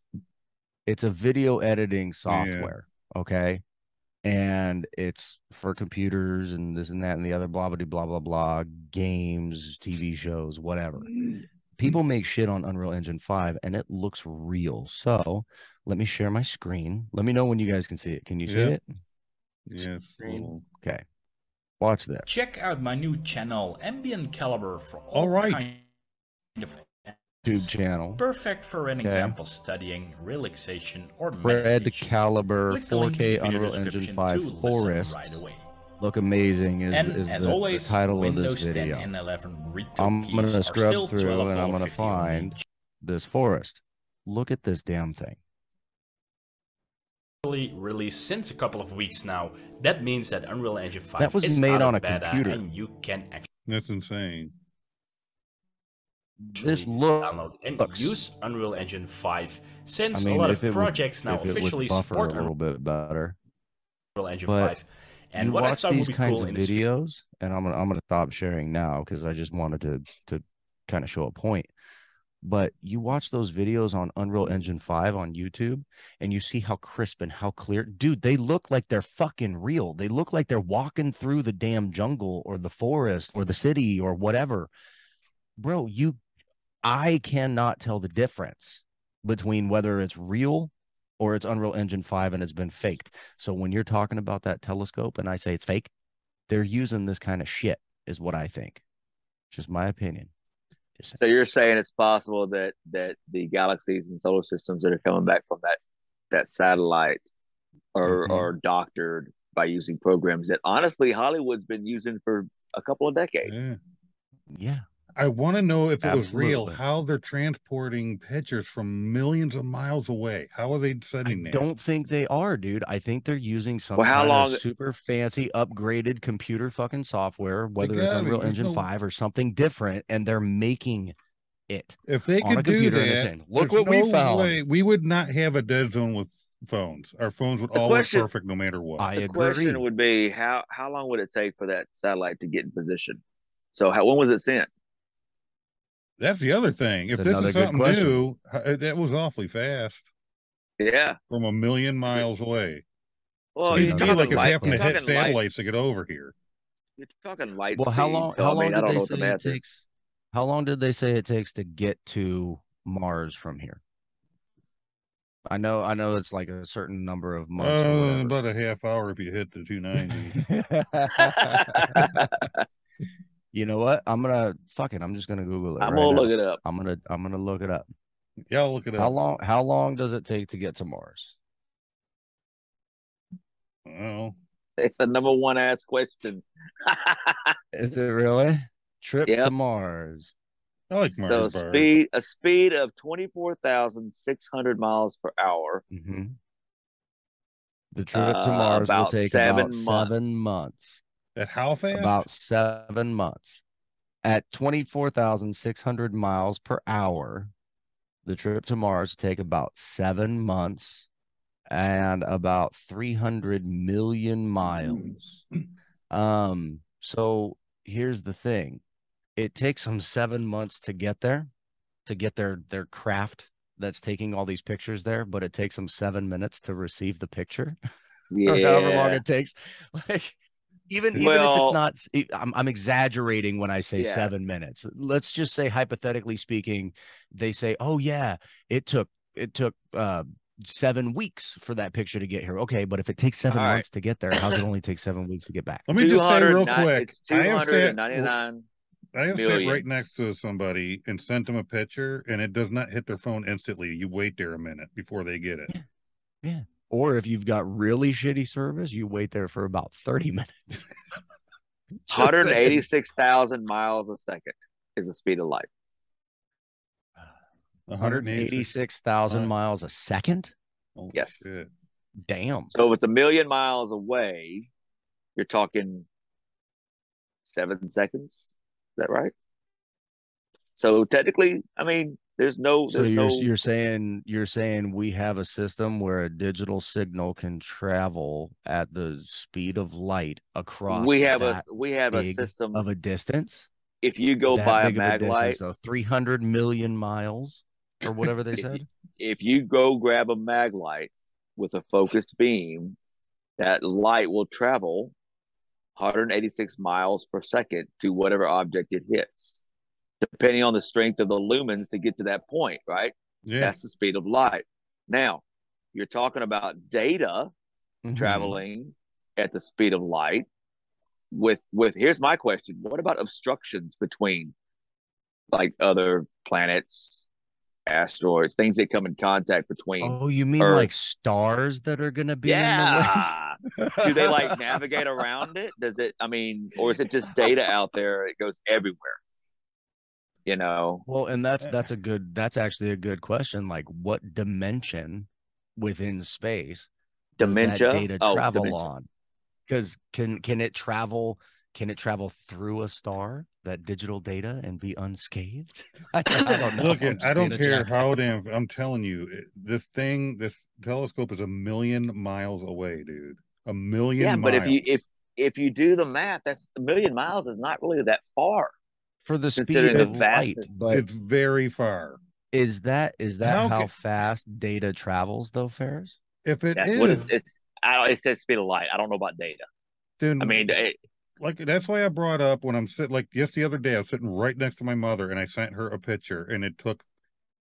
S2: It's a video editing software, okay? And it's for computers and this and that and the other blah blah blah blah blah, games, TV shows, whatever. People make shit on Unreal Engine 5 and it looks real. So let me share my screen. Let me know when you guys can see it. Can you see
S1: Yeah.
S2: it?
S1: yeah
S2: Screen. Okay. Watch this.
S4: Check out my new channel, Ambient Caliber, for all,
S1: All right.
S4: kind of
S2: YouTube channel.
S4: perfect for an
S2: Okay.
S4: example studying relaxation or meditation. Red.
S2: Caliber
S4: Click the link in
S2: 4K Unreal Engine 5 Forest.
S4: right away.
S2: Look amazing is,
S4: And
S2: is
S4: as
S2: the, the
S4: always,
S2: title of
S4: Windows
S2: this
S4: 10
S2: video.
S4: and 11
S2: I'm gonna scrub through and I'm gonna find
S4: each.
S2: this forest. Look at this damn thing.
S4: Actually released since a couple of weeks now. That means that Unreal Engine 5
S2: That was
S4: is
S2: made on
S4: of
S2: a
S4: beta
S2: computer.
S4: and you can actually
S1: That's insane.
S2: This look
S4: download and
S2: looks-
S4: use Unreal Engine 5
S2: I
S4: since
S2: mean,
S4: a lot of
S2: it would,
S4: projects now officially support
S2: a little bit better.
S4: Unreal Engine
S2: but
S4: 5. And what I
S2: watch
S4: thought
S2: these
S4: would be
S2: kinds
S4: cool
S2: of
S4: in this
S2: videos, and I'm gonna I'm gonna stop sharing now because I just wanted to to kind of show a point. But you watch those videos on Unreal Engine 5 on YouTube and you see how crisp and how clear. Dude, they look like they're fucking real. They look like they're walking through the damn jungle or the forest or the city or whatever. Bro, you I cannot tell the difference between whether it's real or it's Unreal Engine 5 and it's been faked. So when you're talking about that telescope and I say it's fake, they're using this kind of shit, is what I think. Just my opinion. Just
S3: So you're saying it's possible that that the galaxies and solar systems that are coming back from that that satellite are
S2: Mhm.
S3: are doctored by using programs that honestly Hollywood's been using for a couple of decades.
S1: Yeah.
S2: yeah.
S1: I want to know if it was real, how they're transporting pictures from millions of miles away. How are they
S2: I
S1: sending that?
S2: don't think they are, dude. I think they're using some
S3: Well, how
S2: kind
S3: long-
S2: of super fancy upgraded computer fucking software, whether it's
S1: gotta be.
S2: Unreal
S1: There's
S2: Engine
S1: no-
S2: 5 or something different, and they're making it.
S1: If they
S2: on a
S1: could do
S2: computer and
S1: that,
S2: they're saying, "Look
S1: there's
S2: what we found."
S1: way- we would not have a dead zone with phones. Our phones would
S3: The
S1: all
S3: question-
S1: work perfect no matter what.
S2: I
S3: the
S2: agree.
S3: question would be how how long would it take for that satellite to get in position? So how when was it sent?
S1: That's the other thing. If this is something
S2: question.
S1: new, that was awfully fast
S3: Yeah.
S1: from a million miles away.
S3: Well,
S2: So
S3: you're
S2: you
S1: It'd
S2: know,
S1: be
S3: talking
S1: like it's having
S3: you're
S1: to hit satellites
S3: lights.
S1: to get over here.
S3: You're talking light
S2: Well, how
S3: speed,
S2: long?
S3: So,
S2: how
S3: I mean,
S2: long
S3: I
S2: did
S3: don't
S2: they
S3: know what the
S2: say it
S3: math is.
S2: takes? How long did they say it takes to get to Mars from here? I know, I know, it's like a certain number of months.
S1: Uh, about a half hour if you hit the 290.
S2: you know what? I'm gonna fuck it. I'm just gonna Google it.
S3: I'm
S2: right
S3: gonna
S2: now.
S3: look it up.
S2: I'm gonna I'm gonna look it up.
S1: yeah, I'll look it
S2: How
S1: up.
S2: long? How long does it take to get to Mars?
S1: Well,
S3: It's a number one asked question.
S2: Is it really trip to Mars?
S1: I like
S3: so
S1: Mars bars.
S3: speed a speed of twenty four thousand six hundred miles per hour.
S2: hmm The trip to
S3: Uh,
S2: Mars will take
S3: seven
S2: about seven
S3: months.
S2: Months.
S1: At how fast?
S2: About seven months. At twenty four thousand six hundred miles per hour, the trip to Mars will take about seven months and about three hundred million miles. Um, so here's the thing. It takes them seven months to get there, to get their their craft that's taking all these pictures there, but it takes them seven minutes to receive the picture
S3: Yeah.
S2: or however long it takes. Like even even if it's not, s- I'm I'm exaggerating when I say
S3: Yeah.
S2: seven minutes. Let's just say hypothetically speaking, they say, oh yeah, it took it took uh seven weeks for that picture to get here. Okay, but if it takes seven
S3: All right.
S2: months to get there, how's it only take seven weeks to get back?
S1: Let me just say real quick.
S3: It's
S1: I have
S3: hundred
S1: sat. I have sat right next to somebody and sent them a picture, and it does not hit their phone instantly. You wait there a minute before they get it.
S2: Or if you've got really shitty service, you wait there for about 30 minutes. Just
S3: Hundred
S2: saying.
S3: eighty six thousand miles a second is the speed of light.
S2: 186,000
S1: Right.
S2: miles a second?
S1: Oh,
S3: Yes.
S1: shit.
S2: Damn.
S3: So if it's a million miles away, you're talking seven seconds. Is that right? So technically, I mean, there's no,
S2: So you're
S3: no.
S2: you're saying you're saying we have a system where a digital signal can travel at the speed of light across
S3: we have a we have a system.
S2: of a distance.
S3: if you go by a mag
S2: distance,
S3: light,
S2: so 300 million miles or whatever they said.
S3: if you go grab a mag light with a focused beam, that light will travel 186 miles per second to whatever object it hits, depending on the strength of the lumens to get to that point, right?
S1: Yeah.
S3: That's the speed of light. Now, you're talking about data
S2: Mhm.
S3: traveling at the speed of light with with here's my question what about obstructions between like other planets asteroids things that come in contact between
S2: Oh, you mean
S3: Earth.
S2: like stars that are gonna be
S3: yeah
S2: in the way?
S3: do they like navigate around it does it i mean or is it just data out there it goes everywhere you know
S2: Well, and that's that's a good that's actually a good question. Like what dimension within space does that data
S3: oh
S2: travel
S3: dementia.
S2: on? Because can can it travel can it travel through a star, that digital data, and be unscathed? I, I don't know.
S1: Look,
S2: I'm
S1: it-
S2: just
S1: I don't
S2: being a
S1: care how damn. I'm telling you, this thing, this telescope is a million miles away, dude. A million.
S3: yeah but if you if if you do the math that's a million miles is not really that far
S2: for the speed of
S3: the
S2: light, but
S1: it's very far.
S2: is that is that
S1: How
S2: how,
S1: ca-
S2: fast data travels though, Ferris?
S1: If it
S3: that's
S1: is,
S3: what it's it's I, it says speed of light i don't know about data
S1: then
S3: i mean it,
S1: like that's why I brought up when I'm sitting like just the other day I was sitting right next to my mother and I sent her a picture and it took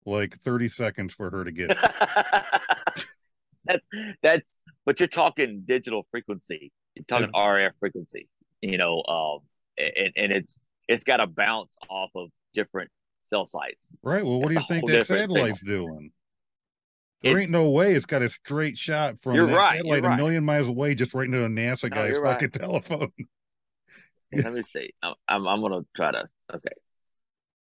S1: like 30 seconds for her to get it.
S3: that's that's but you're talking digital frequency you're talking RF frequency you know um and, and it's it's got to bounce off of different cell sites
S1: right. Well, what do you think that
S3: different
S1: satellite's doing? There
S3: It's-
S1: ain't no way it's got a straight shot from
S3: You're
S1: that
S3: right,
S1: satellite
S3: you're
S1: a
S3: right.
S1: million miles away just right into a NASA guy's
S3: you're right.
S1: fucking telephone.
S3: let me see I'm, I'm I'm gonna try to okay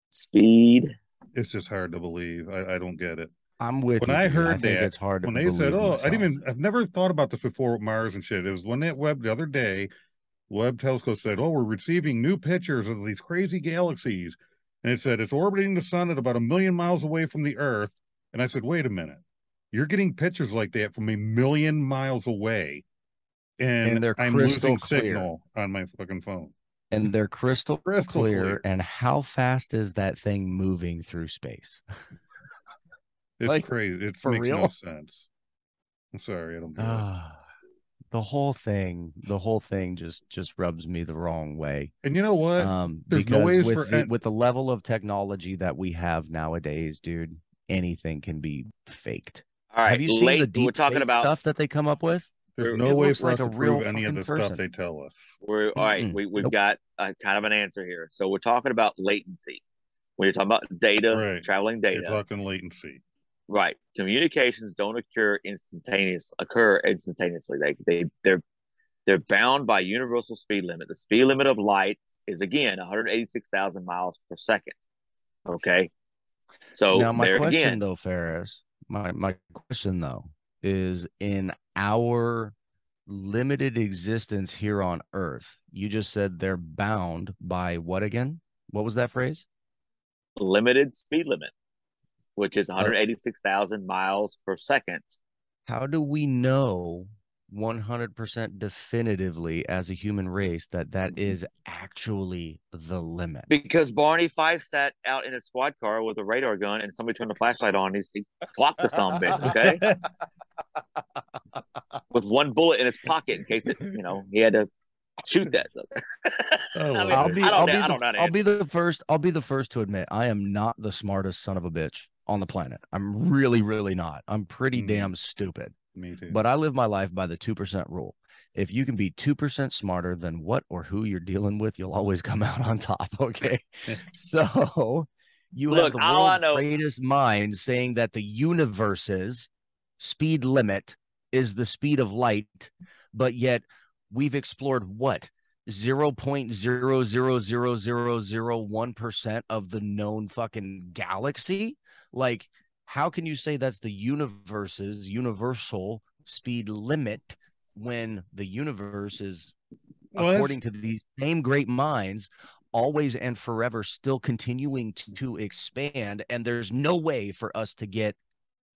S3: speed
S1: It's just hard to believe. I, I don't get it.
S2: I'm with
S1: When
S2: you.
S1: I heard
S2: think
S1: that,
S2: it's hard to
S1: when they said, "Oh, I didn't even," I've never thought about this before with Mars and shit. It was when that Webb the other day, Webb Telescope said, "Oh, we're receiving new pictures of these crazy galaxies," and it said it's orbiting the sun at about a million miles away from the Earth. And I said, wait a minute, you're getting pictures like that from a million miles away, and,
S2: And they're
S1: I'm
S2: crystal
S1: losing
S2: clear.
S1: signal on my fucking phone.
S2: and they're crystal,
S1: Crystal
S2: clear,
S1: clear.
S2: And how fast is that thing moving through space?
S1: It's
S2: Like,
S1: crazy. It
S2: for
S1: makes no sense. I'm sorry, I don't. Get it.
S2: The whole thing, the whole thing just just rubs me the wrong way.
S1: And you know what?
S2: Um,
S1: There's no
S2: because
S1: ways
S2: with
S1: for
S2: the, with the level of technology that we have nowadays, dude, anything can be faked.
S3: All right,
S2: have you seen
S3: late,
S2: the deep
S3: we're talking about
S2: stuff that they come up with?
S1: There's
S3: it
S1: no way for
S2: like
S1: us
S2: a
S1: to
S2: real
S1: prove any of the
S2: fucking
S1: stuff they tell us.
S3: We're all right.
S2: Mm-mm.
S3: We we've
S2: Nope.
S3: got a kind of an answer here. So we're talking about latency. When you're talking about data,
S1: Right.
S3: traveling data,
S1: You're talking latency.
S3: Right? Communications don't occur instantaneous occur instantaneously. They they they're they're bound by universal speed limit. The speed limit of light is again 186,000 miles per second. Okay, so
S2: now my question
S3: again,
S2: though, Ferris, my my question though is in our limited existence here on Earth, you just said they're bound by what again? What was that phrase?
S3: limited speed limit, which is 186,000 miles per second.
S2: How do we know 100% definitively as a human race that that is actually the limit?
S3: Because Barney Fife sat out in his squad car with a radar gun, and somebody turned the flashlight on. He's, he clocked the son a bitch, okay, with one bullet in his pocket in case it, you know, he had to shoot that.
S1: Oh,
S3: I mean,
S2: I'll
S1: Lord.
S2: be I'll
S3: know-
S2: be the,
S3: don't know how to
S2: I'll be the first I'll be the first to admit I am not the smartest son of a bitch on the planet. I'm really really not. I'm pretty
S1: Mhm.
S2: damn stupid.
S1: Me too.
S2: But I live my life by the 2% rule. If you can be 2% smarter than what or who you're dealing with, you'll always come out on top, okay? so you have
S3: Look,
S2: the
S3: all I know-
S2: greatest mind saying that the universe's speed limit is the speed of light, but yet we've explored what? 0.0000001% of the known fucking galaxy? Like, how can you say that's the universe's universal speed limit when the universe is,
S1: Well,
S2: according to these same great minds, always and forever still continuing to, to expand? And there's no way for us to get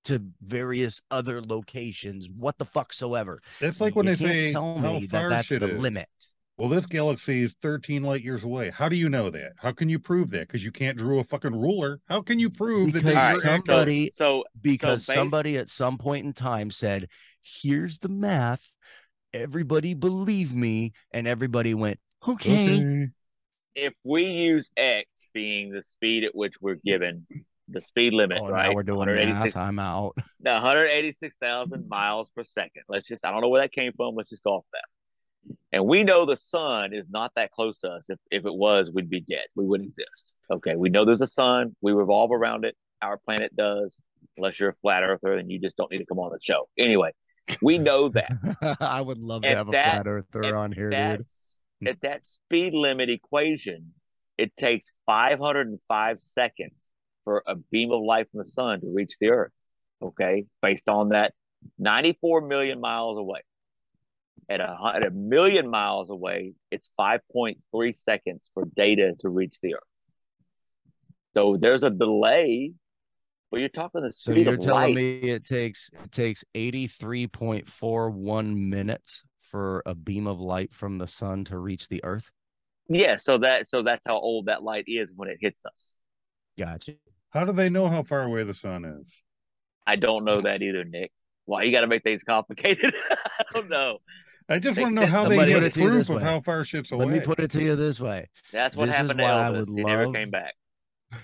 S2: to various other locations, what the fuck soever.
S1: It's like when
S2: You
S1: they say
S2: tell
S1: how
S2: me
S1: far
S2: that that's the
S1: is.
S2: limit.
S1: Well, this galaxy is 13 light years away. How do you know that? How can you prove that? Because you can't draw a fucking ruler. How can you prove that
S2: Because
S1: they
S3: All
S1: were
S3: right,
S2: somebody-
S3: so, so
S2: because
S3: based-
S2: somebody at some point in time said, "Here's the math." Everybody believe me, and everybody went, "Okay."
S1: Okay.
S3: if we use X being the speed at which we're given the speed limit,
S2: Oh,
S3: right?
S2: now we're doing
S3: 186
S2: math. I'm out.
S3: No, 186,000 miles per second. Let's just, I don't know where that came from. Let's just go off that. And we know the sun is not that close to us. If, if it was, we'd be dead. We wouldn't exist. Okay. We know there's a sun. We revolve around it. Our planet does. Unless you're a flat earther, and you just don't need to come on the show. Anyway, we know that.
S2: I would love to
S3: At
S2: have a flat earther on here, dude.
S3: At that speed limit equation, it takes 505 seconds for a beam of light from the sun to reach the earth. Okay. Based on that 94 million miles away. At a, at a million miles away, it's 5.3 seconds for data to reach the earth. So there's a delay, but you're talking the speed So
S2: you're
S3: of
S2: telling
S3: light.
S2: me it takes it takes 83.41 minutes for a beam of light from the sun to reach the earth?
S3: Yeah, so that so that's how old that light is when it hits us.
S2: Gotcha.
S1: How do they know how far away the sun is?
S3: I don't know that either, Nick. Why you got to make things complicated? I don't know.
S1: I just
S3: They
S1: want to know how they
S2: somebody
S1: get
S2: put it to you
S1: proof of
S2: way.
S1: how far shit's away.
S2: Let me put it to you this way.
S3: That's what
S2: This is
S3: happened to
S2: why I
S3: Elvis.
S2: would
S3: He never came back.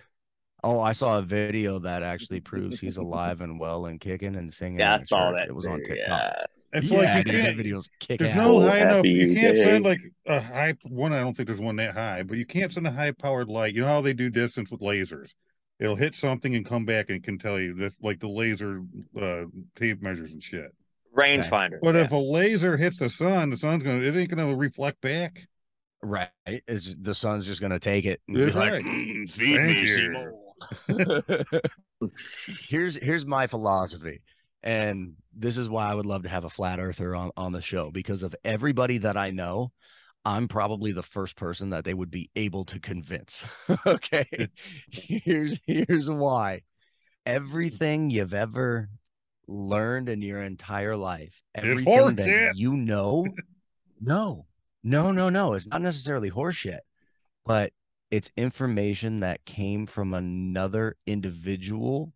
S2: Oh, I saw a video that actually proves he's alive and well and kicking and singing.
S3: Yeah, I saw
S2: church.
S3: that.
S2: It was on TikTok.
S3: Yeah.
S1: It's
S2: yeah,
S1: like you
S2: dude,
S1: can't.
S2: video's kick
S1: There's
S2: ass.
S1: no high enough. You can't
S3: day.
S1: send like a high one. I don't think there's one that high, but you can't send a high powered light. You know how they do distance with lasers? It'll hit something and come back and can tell you this, like the laser uh, tape measures and shit.
S3: Rangefinder.
S1: But
S3: yeah.
S1: if a laser hits the sun, the sun's gonna it ain't gonna reflect back.
S2: Right. Is the sun's just gonna take it and
S1: That's
S2: be like, "Mm, feed
S1: Thank
S2: me,
S1: you."
S2: Seymour." here's here's my philosophy. And this is why I would love to have a flat earther on, on the show because of everybody that I know. I'm probably the first person that they would be able to convince. okay. here's here's why. Everything you've ever learned in your entire life, everything that
S1: horseshit.
S2: you know, no, no, no, no. It's not necessarily horseshit, but it's information that came from another individual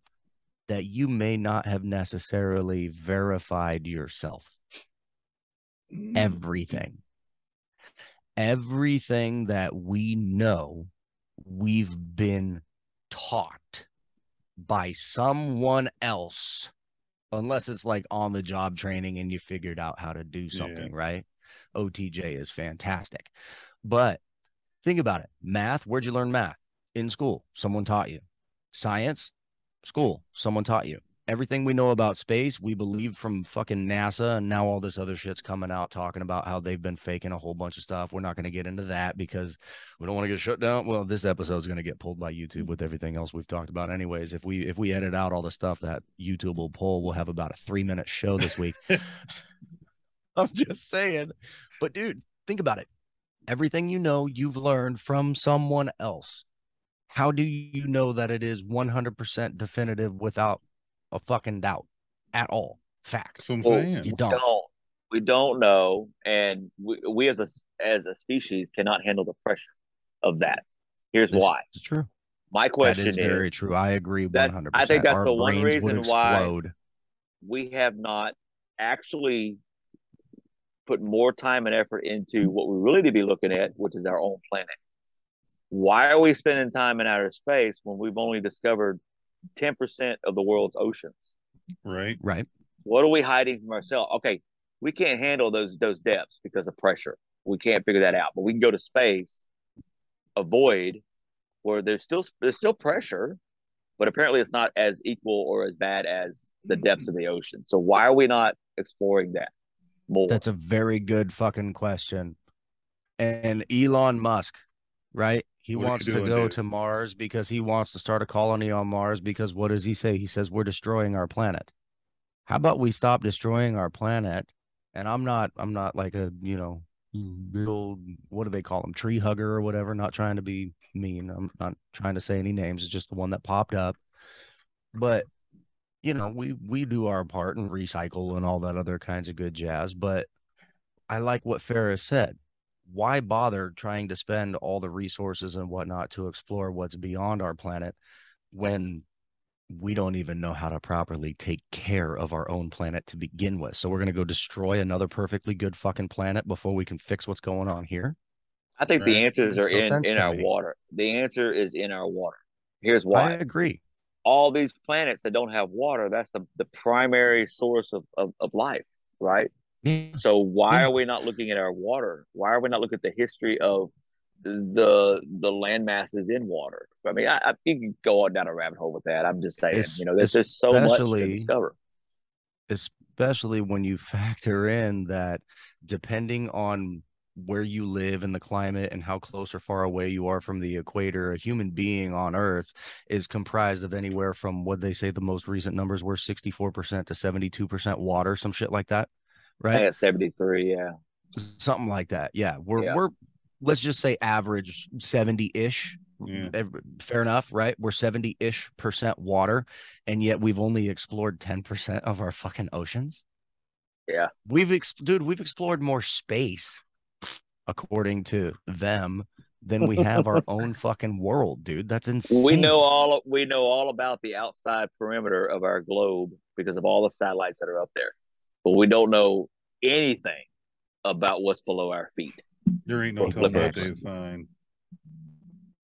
S2: that you may not have necessarily verified yourself. Everything. Everything that we know, we've been taught by someone else, unless it's like on the job training and you figured out how to do
S1: Yeah.
S2: something, right? OTJ is fantastic. But think about it math, where'd you learn math? In school, someone taught you. Science, school, someone taught you. Everything we know about space, we believe from fucking NASA, and now all this other shit's coming out talking about how they've been faking a whole bunch of stuff. We're not going to get into that because we don't want to get shut down. Well, this episode's going to get pulled by YouTube mm. with everything else we've talked about, anyways. If we if we edit out all the stuff that YouTube will pull, we'll have about a three minute show this week. I'm just saying. But dude, think about it. Everything you know, you've learned from someone else. How do you know that it is 100% definitive without a fucking doubt at all? Fact.
S1: That's what I'm
S3: Well,
S1: saying.
S2: You
S3: We
S2: don't.
S3: don't. We don't know, and we, we as a as a species cannot handle the pressure of that. Here's
S2: This
S3: why.
S2: is true.
S3: My
S2: That
S3: question
S2: is very true. I agree 100%.
S3: That's- I think that's
S2: Our
S3: the one reason why- we have not actually put more time and effort into what we really need to be looking at, which is our own planet. Why are we spending time in outer space when we've only discovered 10% of the world's oceans?
S1: Right.
S2: Right.
S3: What are we hiding from ourselves? Okay, we can't handle those those depths because of pressure. We can't figure that out. But we can go to space, a void where there's still there's still pressure, but apparently it's not as equal or as bad as the depths of the ocean. So why are we not exploring that more?
S2: That's a very good fucking question. And Elon Musk, right? He
S1: What
S2: wants to go
S1: dude?
S2: to Mars because he wants to start a colony on Mars because what does he say? He says we're destroying our planet. How about we stop destroying our planet? And I'm not I'm not like a, you know, little what do they call them? Tree hugger or whatever, not trying to be mean. I'm not trying to say any names. It's just the one that popped up. But you know, we we do our part and recycle and all that other kinds of good jazz. But I like what Ferris said. Why bother trying to spend all the resources and whatnot to explore what's beyond our planet when we don't even know how to properly take care of our own planet to begin with? So we're gonna go destroy another perfectly good fucking planet before we can fix what's going on here.
S3: I think the answers are
S2: no
S3: in in our
S2: me.
S3: water. The answer is in our water. Here's why.
S2: I agree.
S3: All these planets that don't have water, that's the, the primary source of, of, of life, right? So why are we not looking at our water? Why are we not looking at the history of the the land masses in water? I mean, I, I you can go on down a rabbit hole with that. I'm just saying,
S2: Es-
S3: you know, there's just so much to discover.
S2: especially when you factor in that depending on where you live and the climate and how close or far away you are from the equator, a human being on Earth is comprised of anywhere from what they say the most recent numbers were 64% to 72% water, some shit like that.
S3: I think
S2: Right.
S3: it's 73, yeah.
S2: Something like that. Yeah. We're,
S3: Yeah.
S2: we're, let's just say average 70 ish.
S1: Yeah.
S2: Fair enough, right? We're 70 ish percent water, and yet we've only explored 10% of our fucking oceans.
S3: Yeah.
S2: We've ex- dude, we've explored more space according to them than we have our own fucking world, dude. That's insane.
S3: We know all we know all about the outside perimeter of our globe because of all the satellites that are up there. But we don't know anything about what's below our feet.
S1: There ain't no
S3: Well,
S1: telling that
S3: flippers.
S1: they find.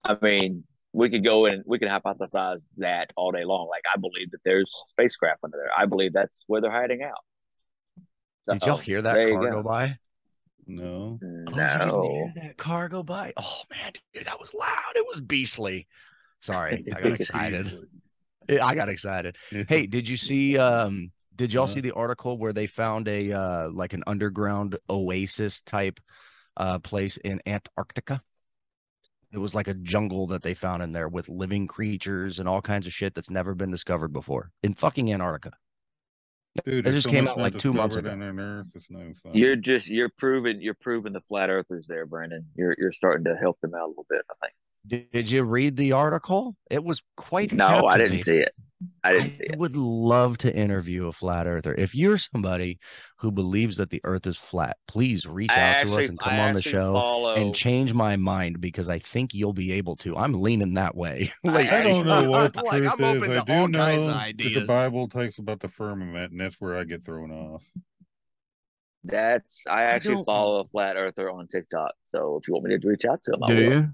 S3: I mean, we could go and we could hypothesize that all day long. Like I believe that there's spacecraft under there. I believe that's where they're hiding out.
S2: Did y'all
S3: So,
S2: hear that car
S3: go.
S2: go by?
S1: No.
S2: Oh,
S3: No.
S2: hear that car go by? Oh man, dude, that was loud. It was beastly. Sorry, I got excited. I got excited. Hey, did you see um did y'all
S1: Uh-huh.
S2: see the article where they found a uh like an underground oasis type uh place in Antarctica? It was like a jungle that they found in there with living creatures and all kinds of shit that's never been discovered before in fucking Antarctica.
S1: Dude,
S2: It just
S1: so
S2: came out like two months ago.
S1: Earth. It's not even fun.
S3: You're just you're proving you're proving the flat earthers there, Brandon. You're you're starting to help them out a little bit. I think.
S2: Did, did you read the article? It was quite.
S3: No, I didn't see it. I didn't see it.
S2: would love to interview a flat earther. If you're somebody who believes that the earth is flat, please reach
S3: I
S2: out to us and come
S3: I
S2: on the show
S3: follow,
S2: and change my mind because I think you'll be able to. I'm leaning that way.
S3: I-
S2: Like,
S1: I don't know what the
S2: like,
S1: truth
S2: I'm open
S1: is.
S2: to
S1: I do
S2: all
S1: know
S2: kinds of
S1: that the. Bible talks about the firmament, and that's where I get thrown off.
S3: That's I actually
S2: don't-
S3: follow a flat earther on TikTok. So if you want me to reach out to him, I
S2: Do
S3: will.
S2: you?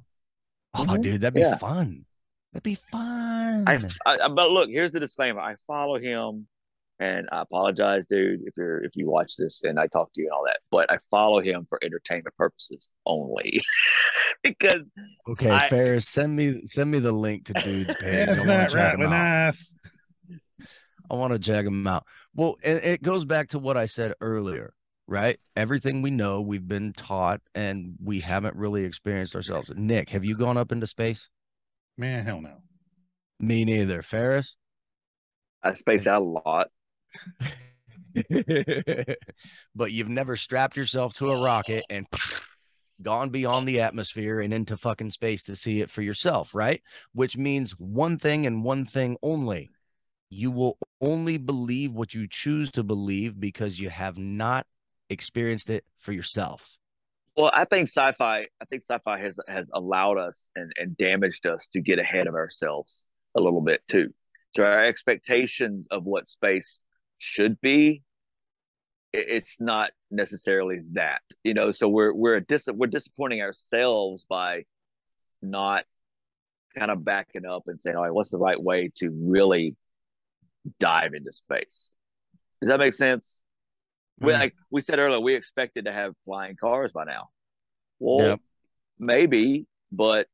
S2: Oh,
S3: Mhm.
S2: dude, that'd be
S3: Yeah.
S2: fun. That'd be fun.
S3: I, I, I- but look, here's the disclaimer. I follow him, and I apologize, dude, if you're if you watch this and I talk to you and all that. But I follow him for entertainment purposes only, because
S2: okay,
S3: I-
S2: Ferris, send me send me the link to dude's page. I
S1: That's
S2: wanna
S1: not
S2: check him out. I want to check them out. Well, it, it goes back to what I said earlier, right? Everything we know, we've been taught, and we haven't really experienced ourselves. Nick, have you gone up into space?
S1: Man, hell no.
S2: Me neither. Ferris?
S3: I space out a lot.
S2: but you've never strapped yourself to a rocket and gone beyond the atmosphere and into fucking space to see it for yourself, right? Which means one thing and one thing only. You will only believe what you choose to believe because you have not experienced it for yourself.
S3: Well, I think sci-fi. I think sci-fi has has allowed us and and damaged us to get ahead of ourselves a little bit too. So our expectations of what space should be, it's not necessarily that. You know, so we're we're dis- we're disappointing ourselves by not kind of backing up and saying, all right, what's the right way to really dive into space? Does that make sense? We,
S1: Mm.
S3: like we said earlier, we expected to have flying cars by now. Well,
S2: Yep.
S3: maybe, but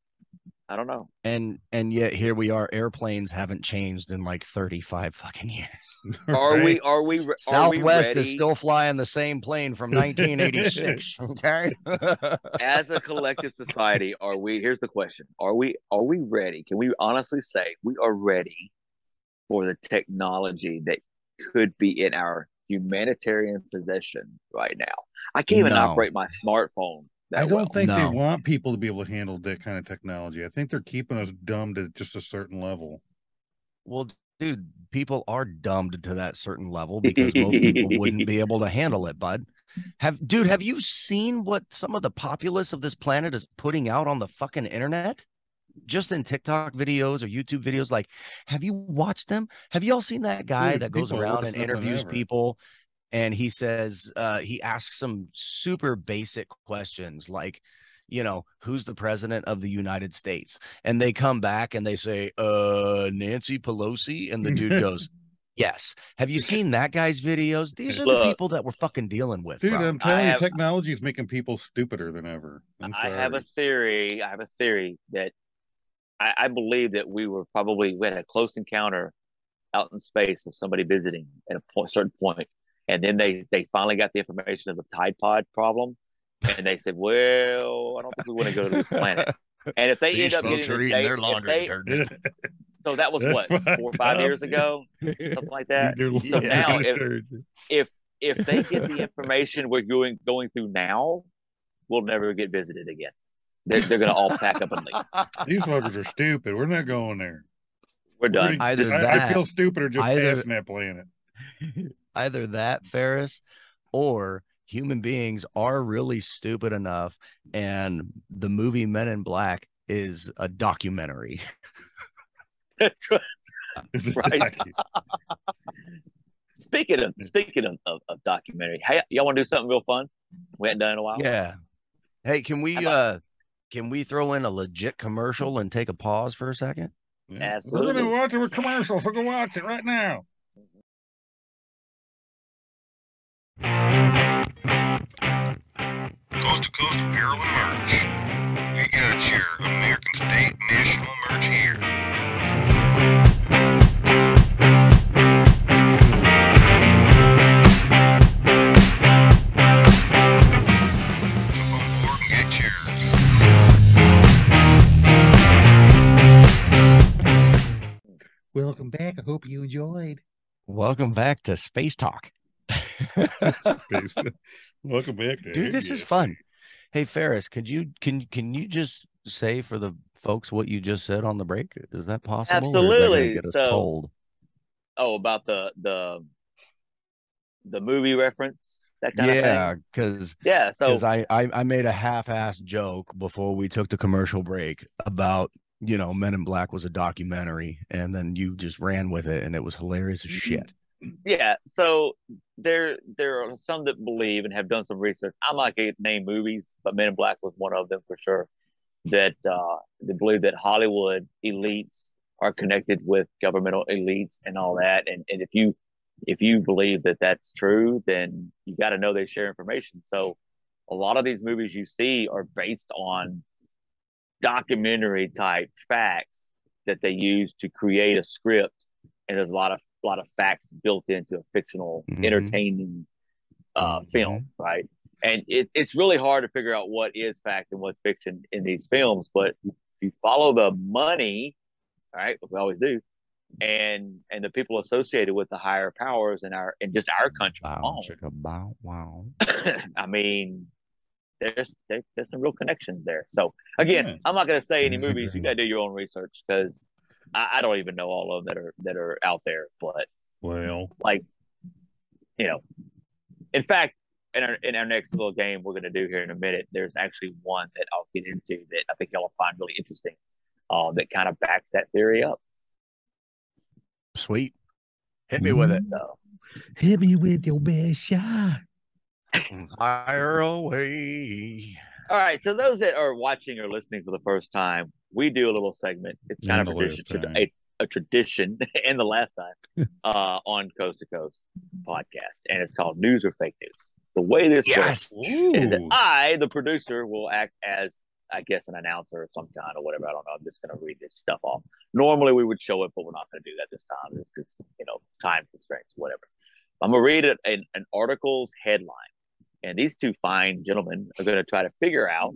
S3: I don't know.
S2: And and yet here we are. Airplanes haven't changed in like 35 fucking years.
S3: Are we? Are we? re- are we
S2: Southwest is still flying the same plane from 1986. Okay.
S3: as a collective society? Are we? Here's the question: Are we? Are we ready? Can we honestly say we are ready for the technology that could be in our humanitarian possession right now? I can't even
S2: No.
S3: operate my smartphone that
S1: I don't
S3: well.
S1: think
S2: No.
S1: they want people to be able to handle that kind of technology. I think they're keeping us dumb to just a certain level.
S2: Well, dude, people are dumbed to that certain level because most people wouldn't be able to handle it, bud. Have dude, have you seen what some of the populace of this planet is putting out on the fucking internet? Just in TikTok videos or YouTube videos, like, have you watched them? Have you all seen that guy
S1: Dude,
S2: that goes around and interviews
S1: ever.
S2: people and he says, uh, he asks some super basic questions like, you know, who's the president of the United States? And they come back and they say, uh, Nancy Pelosi. And the dude goes, Yes. Have you seen that guy's videos? These are the people that we're fucking dealing with.
S1: Dude,
S2: bro.
S1: I'm telling
S3: I
S1: you, technology is making people stupider than ever. I'm
S3: have a theory. I have a theory that I, I believe that we were probably we had a close encounter out in space of somebody visiting at a point, certain point, and then they they finally got the information of the Tide Pod problem, and they said, "Well, I don't think we want to go to this planet." And if they
S2: These
S3: end up
S2: folks
S3: getting
S2: are
S3: the
S2: eating
S3: date,
S2: their
S3: if
S2: laundry
S3: they-
S2: detergent.
S3: so that was what four or five years ago, something like that.
S2: So
S1: laundry
S3: now if-
S1: detergent.
S3: If they get the information we're going going through now, we'll never get visited again. They're, they're going to all pack up and leave.
S1: These fuckers are stupid. We're not going there.
S3: We're done.
S2: Either
S1: I, I
S2: that-
S1: feel stupider just
S2: either-
S1: passing that planet.
S2: Either that, Ferris, or human beings are really stupid enough, and the movie Men in Black is a documentary.
S3: That's what
S1: Is
S3: Right. Speaking of speaking of, of, of documentary, hey, y'all want to do something real fun? We hadn't done in a while.
S2: Yeah. Hey, can we
S3: about-
S2: uh can we throw in a legit commercial and take a pause for a second?
S1: Yeah. We're gonna watch it with commercials, so go watch it right now.
S5: Coast to Coast Apparel and Merch. We got your American State National merch here.
S1: Welcome back. I hope you enjoyed.
S2: Welcome back to Space Talk.
S1: Based- Welcome back, to
S2: Dude, this is fun. Hey Ferris, could you can can you just say for the folks what you just said on the break? Is that possible? or is that
S3: Absolutely. So-
S2: cold?
S3: Oh, about the the the movie reference, that kind of
S2: Yeah,
S3: thing.
S2: because
S3: Yeah. So
S2: because I, I I made a half-assed joke before we took the commercial break about you know Men in Black was a documentary, and then you just ran with it, and it was hilarious as shit.
S3: Yeah, so there there are some that believe and have done some research. I'm not going to name movies, but Men in Black was one of them for sure. That uh, they believe that Hollywood elites are connected with governmental elites and all that. And and if you if you believe that that's true, then you got to know they share information. So a lot of these movies you see are based on documentary type facts that they use to create a script and there's a lot of a lot of facts built into a fictional
S2: Mhm.
S3: entertaining uh,
S2: Mhm.
S3: film right and it, it's really hard to figure out what is fact and what's fiction in these films but if you follow the money right we always do and and the people associated with the higher powers in our in just our country
S2: Bow,
S3: alone,
S2: bow, wow.
S3: I mean, there's there, there's some real connections there. So again,
S1: Yeah.
S3: I'm not going to say any movies. You got to do your own research because I, I don't even know all of them that are that are out there. But
S1: Well,
S3: like, you know, in fact, in our in our next little game we're going to do here in a minute, there's actually one that I'll get into that I think y'all will find really interesting. Uh, that kind of backs that theory up.
S2: Sweet. Hit me with it.
S3: So,
S1: hit me with your best shot.
S2: Fire away.
S3: all right, so those that are watching or listening for the first time, we do a little segment. It's kind of tradition, a, a tradition, and the last time uh, on Coast to Coast podcast, and it's called News or Fake News. The way this
S2: Yes.
S3: works is that I, the producer, will act as, I guess, an announcer of some kind or whatever. I don't know. I'm just going to read this stuff off. Normally we would show it, but we're not going to do that this time. It's just, you know, time constraints, whatever. I'm going to read it, an, an article's headline. And these two fine gentlemen are going to try to figure out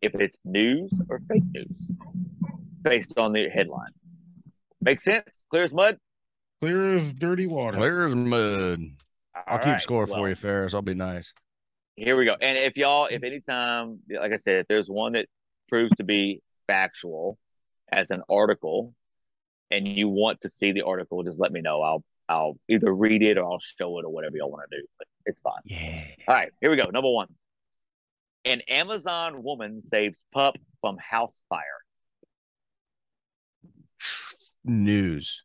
S3: if it's news or fake news based on the headline. Make sense? Clear as mud?
S1: Clear as dirty water.
S2: Clear as mud. I'll
S3: All
S2: keep
S3: right,
S2: score
S3: well,
S2: for you, Ferris. I'll be nice.
S3: Here we go. And if y'all, if anytime, like I said, if there's one that proves to be factual as an article, and you want to see the article, just let me know. I'll I'll either read it or I'll show it or whatever y'all want to do. But it's fine.
S2: Yeah.
S3: All right, here we go. Number one. An Amazon woman saves pup from house fire.
S2: News.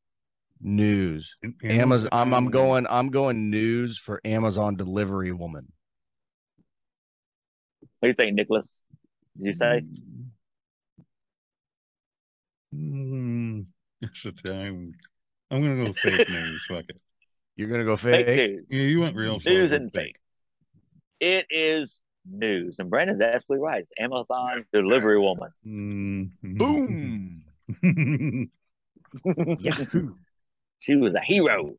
S2: News. Amazon. I'm I'm going I'm going news for Amazon delivery woman.
S3: What do you think, Nicholas? Did you say?
S1: Mm, it's a time. I'm gonna go fake news. Fuck it.
S2: You're gonna go
S3: Fake
S2: fake.
S3: news.
S1: Yeah, you went real.
S3: News
S1: Go
S3: and fake. It is news. And Brandon's absolutely right. It's Amazon delivery woman.
S1: Mm.
S2: Boom. Yahoo.
S3: She was a hero.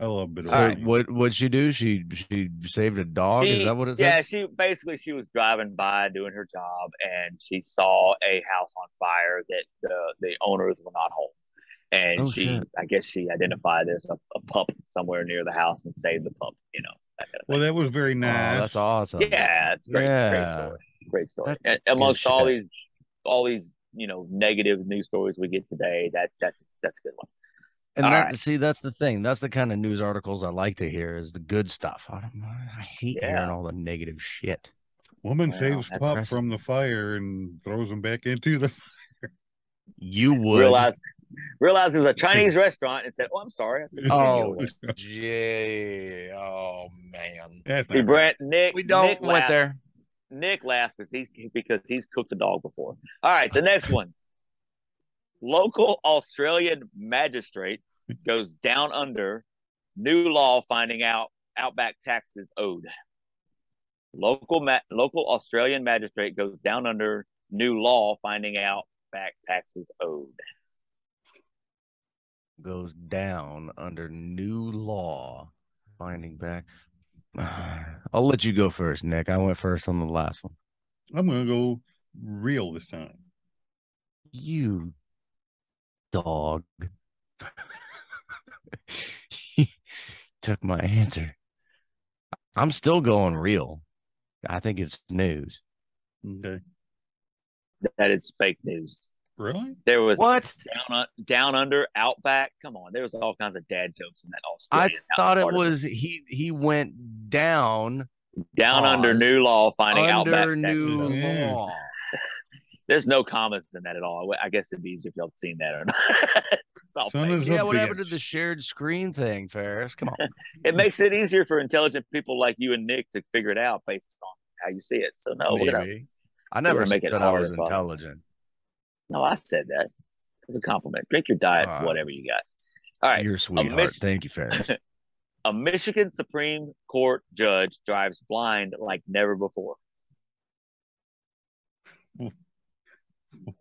S1: I love a bit of
S2: So
S3: Alright.
S2: what what'd she do? She she saved a dog.
S3: She-
S2: Is that what it
S3: yeah,
S2: said?
S3: she basically she was driving by doing her job and she saw a house on fire that the the owners were not home. And
S2: Oh,
S3: she
S2: shit.
S3: I guess she identified there's a, a pup somewhere near the house and saved the pup, you know. That kind of
S1: Well, that was very nice.
S2: Oh, that's awesome.
S3: yeah, it's great, great story. Great story.
S2: That's
S3: And amongst all
S2: shit.
S3: these all these, you know, negative news stories we get today, that that's that's a good one.
S2: And that
S3: right.
S2: see, that's the thing. That's the kind of news articles I like to hear is the good stuff. I, don't, I hate
S3: Yeah.
S2: hearing all the negative shit.
S1: Woman
S3: Well,
S1: saves pup
S2: impressive.
S1: from the fire and throws him back into the. Fire.
S2: You would.
S3: Realized realized it was a Chinese restaurant and said, Oh, I'm sorry. I took the
S2: Oh,
S3: menu away."
S2: yeah. Oh man.
S1: That's
S3: See. Brent, Nick,
S2: We don't
S3: Nick
S2: went
S3: laughed-
S2: there.
S3: Nick laughs because he's because he's cooked a dog before. All right, the next one. Local Australian magistrate goes down under new law finding out outback taxes owed. Local ma- local Australian magistrate goes down under new law finding out back taxes owed.
S2: Goes down under new law. Finding back. I'll let you go first, Nick. I went first on the last one.
S1: I'm gonna go real this time.
S2: You dog. he took my answer. I'm still going real. I think it's news.
S1: Okay.
S3: That is fake news.
S1: Really?
S3: There was
S2: What?
S3: down down under outback. Come on, there was all kinds of dad jokes in that
S2: I thought it
S3: part of
S2: was he he went down
S3: down under new law finding
S2: under
S3: outback.
S2: new
S3: Texas.
S2: Law.
S3: There's no comments in that at all. I guess it'd be easier if y'all seen that or not. It's all
S1: Son
S3: fake.
S1: of a
S2: Yeah, what
S1: bitch.
S2: happened to the shared screen thing, Ferris? Come on.
S3: It makes it easier for intelligent people like you and Nick to figure it out based on how you see it. So no, we're gonna,
S2: I never
S3: make
S2: said
S3: it
S2: that I was intelligent.
S3: No, I said that. It's a compliment. Drink your diet,
S2: Uh,
S3: whatever you got. All right.
S2: You're a sweetheart.
S3: Mich-
S2: Thank you, Ferris.
S3: A Michigan Supreme Court judge drives blind like never before.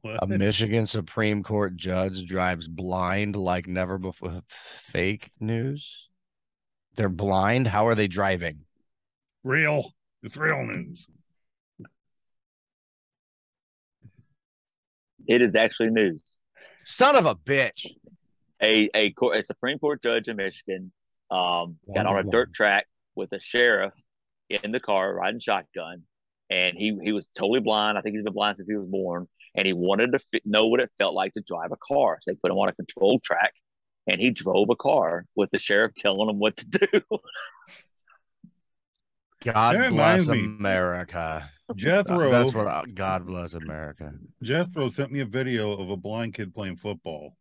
S1: What?
S2: A Michigan Supreme Court judge drives blind like never before. Fake news? They're blind. How are they driving?
S1: real. It's real news.
S3: It is actually news.
S2: Son of a bitch.
S3: A a, court, a Supreme Court judge in Michigan um, got on a dirt track with a sheriff in the car riding shotgun, and he he was totally blind. I think he's been blind since he was born, and he wanted to fi- know what it felt like to drive a car. So they put him on a controlled track, and he drove a car with the sheriff telling him what to do.
S2: God
S1: That
S2: bless
S1: me.
S2: America.
S1: Jethro.
S2: That's what I, God bless America.
S1: Jethro sent me a video of a blind kid playing football.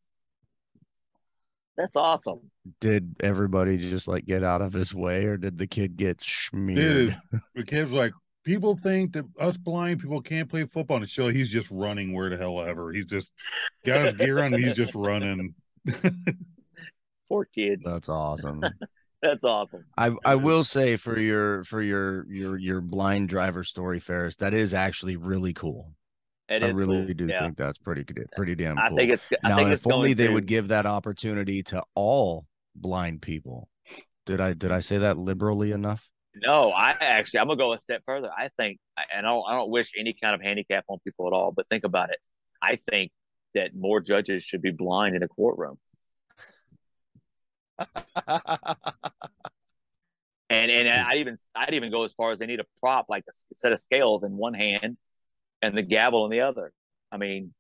S3: That's awesome.
S2: Did everybody just like get out of his way or did the kid get smeared?
S1: Dude, the kid's like, people think that us blind people can't play football. And show he's just running where the hell ever. He's just got his gear on and he's just running.
S3: Poor kid.
S2: That's awesome.
S3: That's awesome.
S2: I I will say for your for your your your blind driver story, Ferris, that is actually really cool.
S3: It
S2: I really
S3: cool.
S2: do
S3: Yeah.
S2: think that's pretty good, pretty damn
S3: I think it's. I
S2: now,
S3: think
S2: if
S3: it's going
S2: only they
S3: to-
S2: would give that opportunity to all blind people. Did I did I say that liberally enough?
S3: No, I actually I'm gonna go a step further. I think, and I don't, I don't wish any kind of handicap on people at all. But think about it. I think that more judges should be blind in a courtroom. And and hmm. I even I'd even go as far as they need a prop like a set of scales in one hand, and the gavel in the other. I mean,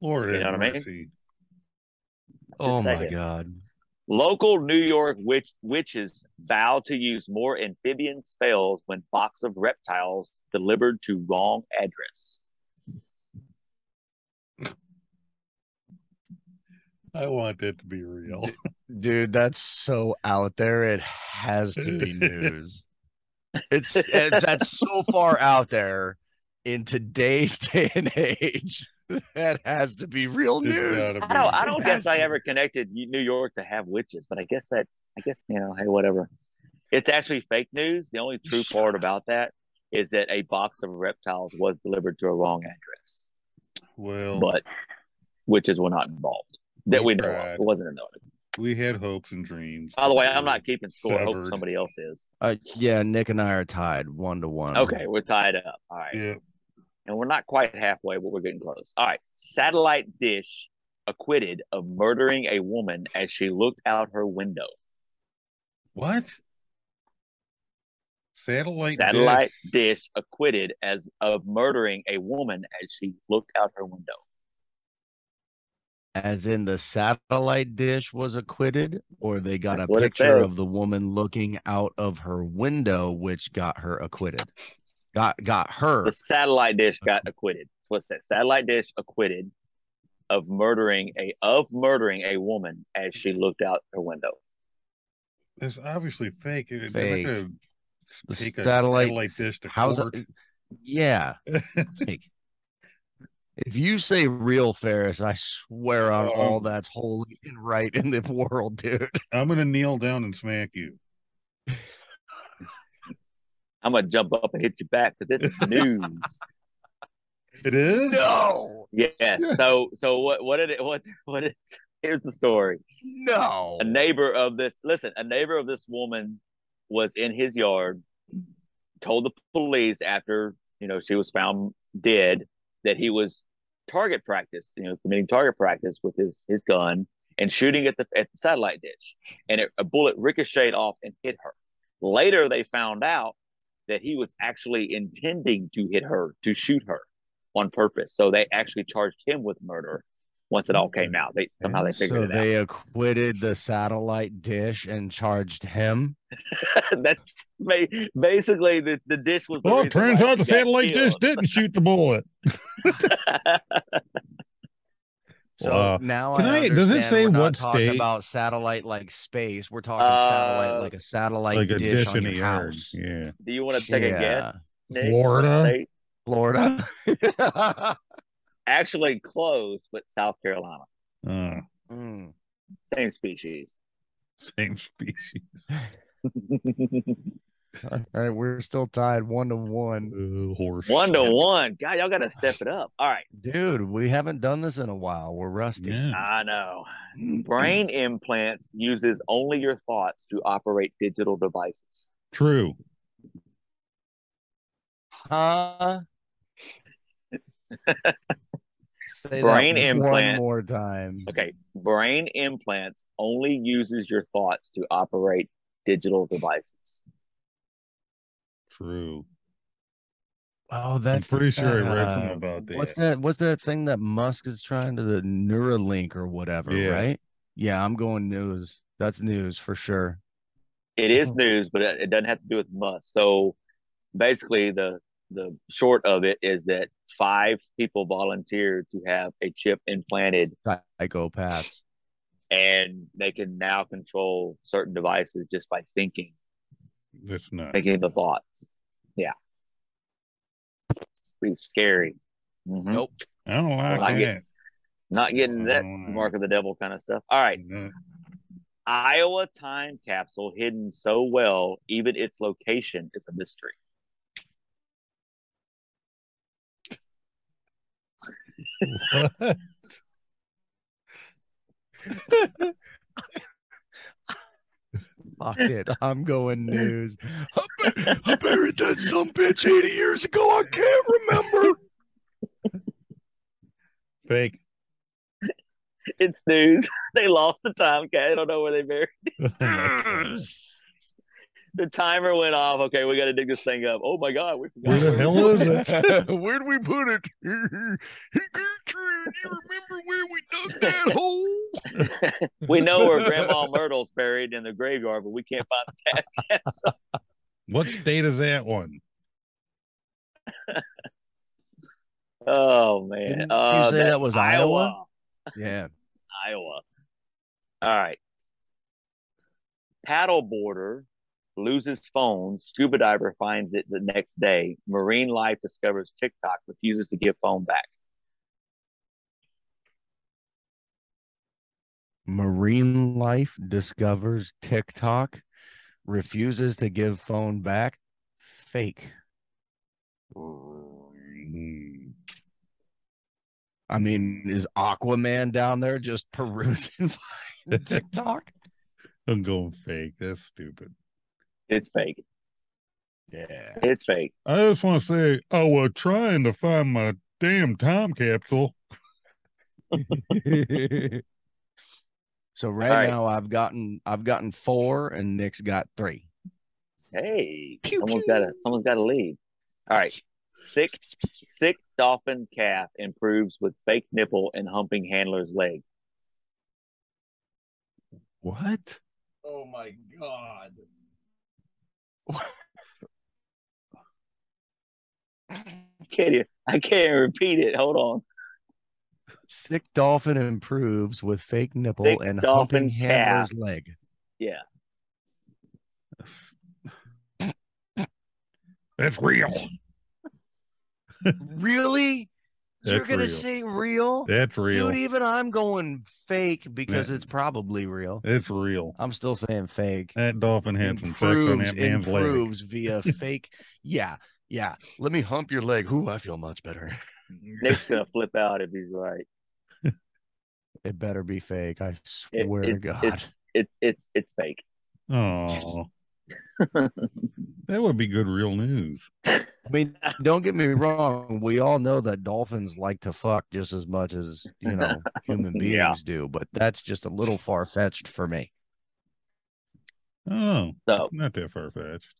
S1: Lord
S3: You know what I mean?
S1: mercy.
S2: oh my god.
S3: local New York witch, witches vow to use more amphibian spells when box of reptiles delivered to wrong address.
S1: I want that to be real.
S2: Dude, that's so out there. It has to be news. It's, it's that's so far out there in today's day and age. That has to be real news.
S1: gotta
S3: I don't. I don't
S2: has
S3: guess I ever connected New York to have witches, but I guess that. I guess you know. Hey, whatever. It's actually fake news. The only true
S2: Shut
S3: part
S2: up.
S3: about that is that a box of reptiles was delivered to a wrong address,
S1: Well,
S3: but witches were not involved that
S1: We
S3: we know of. It wasn't a notice.
S1: we had hopes and dreams.
S3: By the way, I'm not keeping score. I hope somebody else is.
S2: Uh, yeah, Nick and I are tied one to one.
S3: Okay, we're tied up. All right.
S1: Yeah.
S3: and we're not quite halfway, but we're getting close. All right. Satellite dish acquitted of murdering a woman as she looked out her window.
S1: What? Satellite.
S3: Satellite dish acquitted as of murdering a woman as she looked out her window.
S2: As in the satellite dish was acquitted, or they got
S3: That's
S2: a picture of the woman looking out of her window, which got her acquitted. Got got her.
S3: The satellite dish got acquitted. What's that? Satellite dish acquitted of murdering a of murdering a woman as she looked out her window.
S1: It's obviously fake. They're not
S2: Fake. The
S1: a
S2: satellite-
S1: satellite dish to
S2: How's
S1: court.
S2: that? Yeah. Like, if you say real Ferris, I swear on all
S1: Um,
S2: that's holy and right in the world, dude.
S1: I'm gonna kneel down and smack you.
S3: I'm gonna jump up and hit you back because it's news.
S1: It is.
S2: No,
S3: yes. So so what what did it what what it here's the story.
S2: no.
S3: a neighbor of this listen a neighbor of this woman was in his yard told the police after you know she was found dead that he was target practice you know committing target practice with his his gun and shooting at the at the satellite dish, and it, a bullet ricocheted off and hit her. Later, they found out that he was actually intending to hit her, to shoot her on purpose. So they actually charged him with murder once it all came out. They somehow they figured
S2: so
S3: it out.
S2: they acquitted the satellite dish and charged him.
S3: That's basically the, the dish was. The
S1: Well, it turns out the
S3: got
S1: satellite dish didn't shoot the bullet.
S2: So
S1: Wow.
S2: now
S1: Can
S2: I,
S1: I- does it say
S2: we're not
S1: what
S2: talking
S1: state?
S2: about satellite like space. We're talking satellite
S3: Uh,
S2: like a satellite
S1: like a
S2: dish,
S1: dish
S2: on
S1: in
S2: your
S1: the yard.
S2: house.
S1: Yeah.
S3: Do you want to take
S2: Yeah.
S3: a guess? Nick,
S1: Florida?
S2: Florida.
S3: Actually, close, but South Carolina.
S1: Uh,
S2: Mm.
S3: Same species.
S1: same species.
S2: All right, we're still tied one to one.
S1: Uh, horse.
S3: one to
S1: shit.
S3: one. God, y'all got to step it up. All right.
S2: Dude, we haven't done this in a while. We're rusty.
S1: Yeah.
S3: I know. Brain implants uses only your thoughts to operate digital devices.
S1: True.
S2: Huh? Say
S3: Brain
S2: that one more time.
S3: Okay. Brain implants only uses your thoughts to operate digital devices.
S1: True.
S2: Oh, that's
S1: I'm pretty sure I read
S2: uh,
S1: something about that.
S2: What's that? What's that thing that Musk is trying to the Neuralink or whatever?
S1: Yeah.
S2: Right? Yeah, I'm going news. That's news for sure.
S3: It is news, but it it doesn't have to do with Musk. So basically, the the short of it is that five people volunteered to have a chip implanted,
S2: Psychopaths.
S3: and they can now control certain devices just by thinking,
S1: That's not.
S3: thinking the thoughts. Yeah, pretty scary. Mhm.
S2: Nope.
S1: I don't like
S3: Not
S1: that.
S3: getting- Not getting that
S1: Mm.
S3: mark of the devil kind of stuff. All right,
S1: No.
S3: Iowa time capsule hidden so well, even its location is a mystery.
S2: Fuck it. I'm going news. I, bur- I buried that some bitch 80 years ago. I can't remember.
S1: Fake.
S3: It's news. They lost the time cat. I don't know where they buried.
S1: My God.
S3: The timer went off. Okay, we got to dig this thing up. Oh my god, we forgot.
S1: Where the hell is it?
S2: Where'd we put it? hey, Gertrude, you remember where we dug that hole?
S3: we know where Grandma Myrtle's buried in the graveyard, but we can't find the cat capsule.
S1: What state is that one?
S3: Oh man.
S2: Didn't you
S3: Uh,
S2: say
S3: that's
S2: that was Iowa? Yeah.
S3: Iowa. All right. Paddleboarder loses phone. Scuba diver finds it the next day. Marine life discovers TikTok refuses to give phone back.
S2: Marine life discovers TikTok, refuses to give phone back. Fake. I mean, is Aquaman down there just perusing the TikTok?
S1: I'm going fake. That's stupid.
S3: It's fake.
S2: Yeah.
S3: It's fake.
S1: I just want to say, I was trying to find my damn time capsule.
S2: so right,
S3: right.
S2: now I've gotten I've gotten four and Nick's got three.
S3: Hey,
S2: Pew,
S3: someone's
S2: pew.
S3: got to someone's got to lead. All right. Sick sick dolphin calf improves with fake nipple and humping handler's leg.
S2: What? Oh my god.
S3: Can't I can't repeat it. Hold on.
S2: Sick dolphin improves with fake nipple
S3: Sick
S2: and
S3: dolphin
S2: humping handler's leg.
S3: Yeah.
S1: That's real.
S2: Really? You're gonna
S1: real.
S2: say real?
S1: That's real.
S2: Dude, even I'm going fake because
S1: Yeah.
S2: it's probably real.
S1: It's real.
S2: I'm still saying fake.
S1: That dolphin had some sex on
S2: Improves,
S1: that man's leg.
S2: improves via fake. Yeah, yeah. Let me hump your leg. Ooh, I feel much better.
S3: Nick's gonna flip out if he's right.
S2: It better be fake. I
S3: It-
S2: swear to
S3: it's-
S2: God.
S3: it's- It's it's it's fake.
S1: Oh, That would be good real news.
S2: I mean, don't get me wrong. We all know that dolphins like to fuck just as much as you know human beings
S3: Yeah.
S2: do, but that's just a little far fetched for me.
S1: Oh,
S3: So
S1: not that far fetched.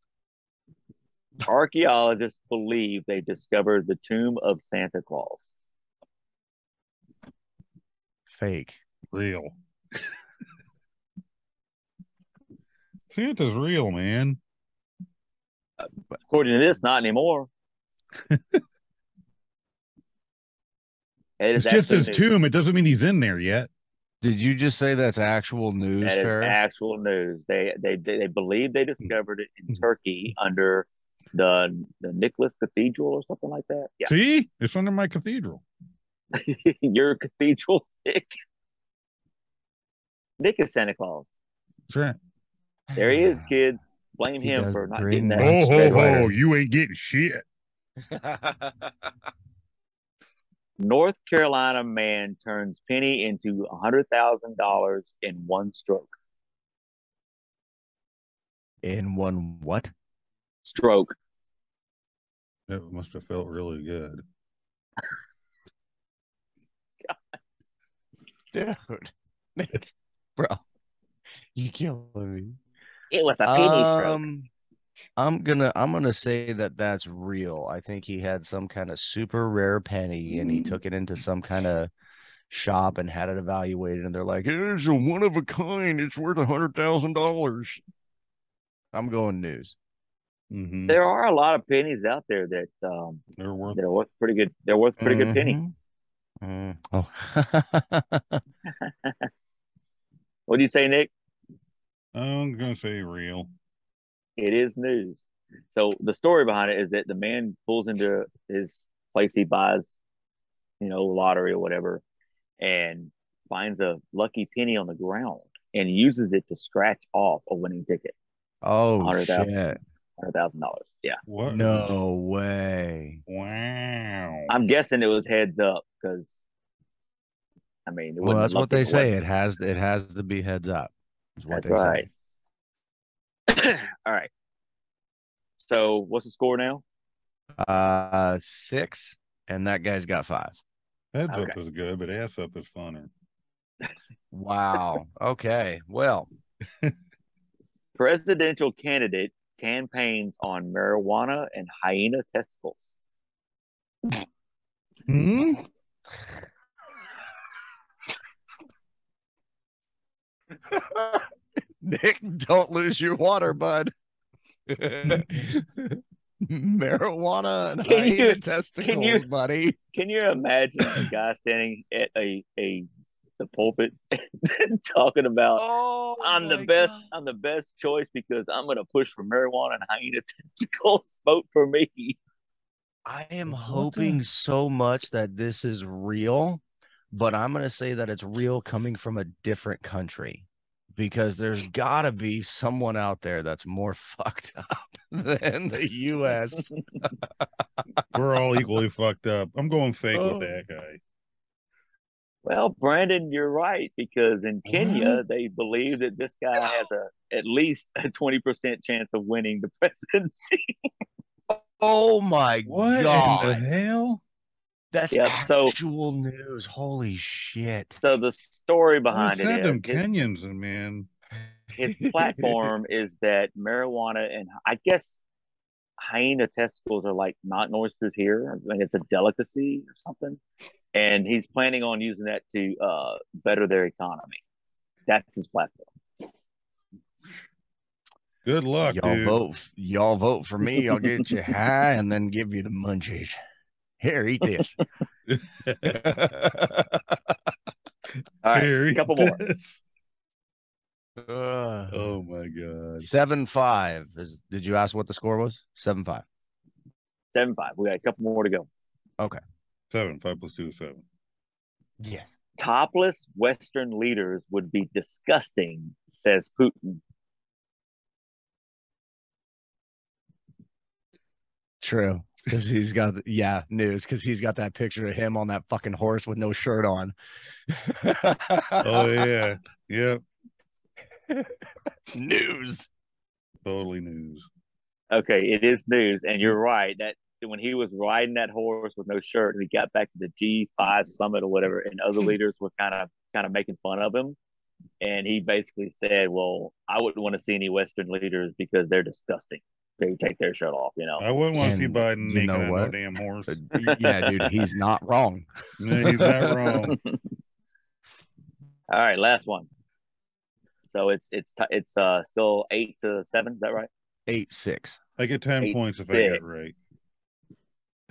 S3: archaeologists believe they discovered the tomb of Santa Claus.
S2: Fake.
S1: Real. Santa's real, man.
S3: According to this, not anymore. It
S1: It's just his
S3: news.
S1: tomb. It doesn't mean he's in there yet.
S2: Did you just say that's actual news,
S3: That is actual news. They they they, they believe they discovered it
S1: Hmm.
S3: in Turkey under the the Nicholas Cathedral or something like that. Yeah,
S1: See, it's under my cathedral.
S3: your cathedral, Nick. Nick is Santa Claus.
S1: That's right.
S3: There he is, kids. Blame
S2: He
S3: him for not getting that.
S2: That's
S1: Oh ho ho! You ain't getting shit.
S3: North Carolina man turns penny into hundred thousand dollars in one stroke.
S2: In one what?
S3: Stroke.
S1: That must have felt really good.
S2: God. Dude. Bro. You killing me.
S3: It was a penny stroke.
S2: Um, I'm gonna I'm gonna say that that's real. I think he had some kind of super rare penny and he took it into some kind of shop and had it evaluated and they're like, it's a one of a kind. It's worth a hundred thousand dollars. I'm going news.
S1: hmm
S3: There are a lot of pennies out there that um
S1: They're worth.
S3: they're worth pretty good. They're worth a pretty good penny.
S2: Mm. Oh,
S3: What do you say, Nick?
S1: I'm gonna say real.
S3: It is news. So the story behind it is that the man pulls into his place he buys, you know, lottery or whatever, and finds a lucky penny on the ground and uses it to scratch off a winning ticket,
S2: oh
S3: 100,000.
S2: shit!
S3: hundred thousand dollars. Yeah,
S1: What?
S2: No way.
S1: Wow.
S3: I'm guessing it was heads up because, I mean, it
S2: Well, that's what they say.
S3: wasn't.
S2: It has it has to be heads up. Is what
S3: That's
S2: they
S3: right.
S2: say.
S3: All right. So what's the score now?
S2: Uh, six, and that guy's got five.
S1: Heads up is good, but ass up is funner.
S2: Wow. Okay. Well,
S3: Presidential candidate campaigns on marijuana and hyena testicles.
S2: hmm? Nick, don't lose your water, bud. Marijuana and
S3: Can you-
S2: hyena testicles,
S3: you-
S2: buddy.
S3: Can you imagine a guy standing at a a the pulpit talking about
S2: Oh,
S3: I'm the best
S2: God.
S3: I'm the best choice because I'm gonna push for marijuana and hyena testicles. Vote for me.
S2: I am
S1: What the-
S2: hoping so much that this is real, but I'm going to say that it's real coming from a different country because there's got to be someone out there that's more fucked up than the US.
S1: We're all equally fucked up. I'm going fake
S2: Oh.
S1: with that guy.
S3: Well, Brandon, you're right because in Kenya they believe that this guy has a at least a twenty percent chance of winning the presidency.
S2: Oh my
S1: What in the
S2: god.
S1: hell?
S2: That's
S3: Yep, so-
S2: actual news. Holy shit.
S3: So the story behind
S1: it is
S3: it
S1: them
S3: is his,
S1: Kenyans and man.
S3: his platform is that marijuana and I guess hyena testicles are like not oysters here. I mean, it's a delicacy or something, and he's planning on using that to uh, better their economy. That's his platform.
S1: Good luck,
S2: y'all
S1: dude.
S2: vote y'all vote for me. I'll get you high and then give you the munchies. Here, eat this.
S3: All right,
S1: Here,
S3: a couple more.
S2: Uh,
S1: Oh my god.
S2: Seven five. Is did you ask what the score was? Seven five.
S3: Seven five. We got a couple more to go. Okay.
S1: Seven. Five plus two is seven.
S2: Yes.
S3: Topless Western leaders would be disgusting, says Putin.
S2: True. Because he's got yeah, news, because he's got that picture of him on that fucking horse with no shirt on.
S1: Oh yeah. Yep.
S2: news.
S1: Totally news.
S3: Okay, it is news, and you're mm. right that when he was riding that horse with no shirt, and he got back to the G5 summit or whatever, and other hmm. leaders were kind of kind of making fun of him, and he basically said, "Well, I wouldn't want to see any Western leaders because they're disgusting. They take their shirt off, you know."
S1: I wouldn't want to see Biden
S2: you
S1: naked
S2: know
S1: on no damn horse.
S2: Yeah, dude, he's not wrong.
S1: No, he's not wrong.
S3: All right, last one. So it's it's it's uh still eight to seven. Is that right?
S2: Eight six.
S1: I get ten
S3: Eight,
S1: points if I get it right.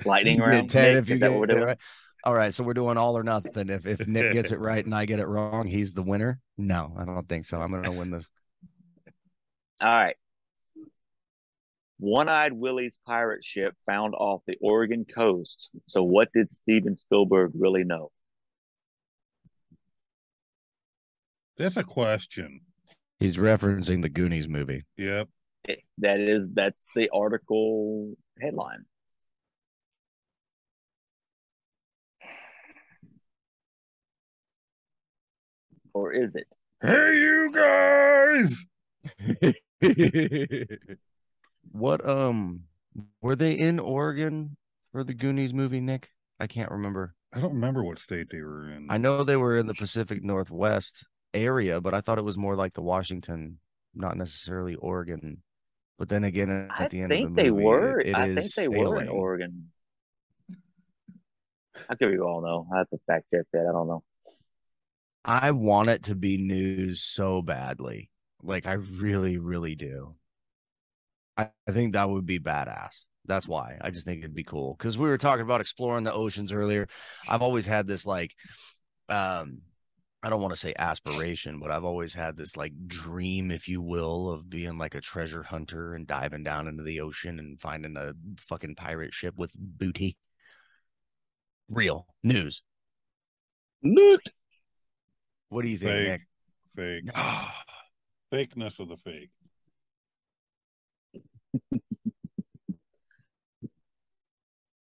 S3: Lightning
S2: You get
S3: round.
S2: ten
S3: Nick,
S2: if you get
S3: what
S2: it right. All right, so we're doing all or nothing. If if Nick gets it right and I get it wrong, he's the winner. No, I don't think so. I'm gonna win this.
S3: All right. One-eyed Willie's pirate ship found off the Oregon coast. So what did Steven Spielberg really know?
S1: That's a question.
S2: He's referencing the Goonies movie.
S1: Yep.
S3: It- that is that's the article headline. Or is it?
S1: Hey, you guys!
S2: what um were they in Oregon for the Goonies movie, Nick? I can't remember.
S1: I don't remember what state they were in.
S2: I know they were in the Pacific Northwest area, but I thought it was more like the Washington, not necessarily Oregon. But then again, at
S3: I
S2: the end
S3: think
S2: of the
S3: they
S2: movie,
S3: were.
S2: it, it
S3: I think they were in. Oregon. I could be wrong though. I have to fact check that. I don't know.
S2: I want it to be news so badly. Like I really, really do. I, I think that would be badass. That's why. I just think it'd be cool. Because we were talking about exploring the oceans earlier. I've always had this like um I don't want to say aspiration, but I've always had this like dream, if you will, of being like a treasure hunter and diving down into the ocean and finding a fucking pirate ship with booty. Real news. What do you think,
S1: Fake.
S2: Nick?
S1: Fake.
S2: Ah,
S1: Fakeness of the fake.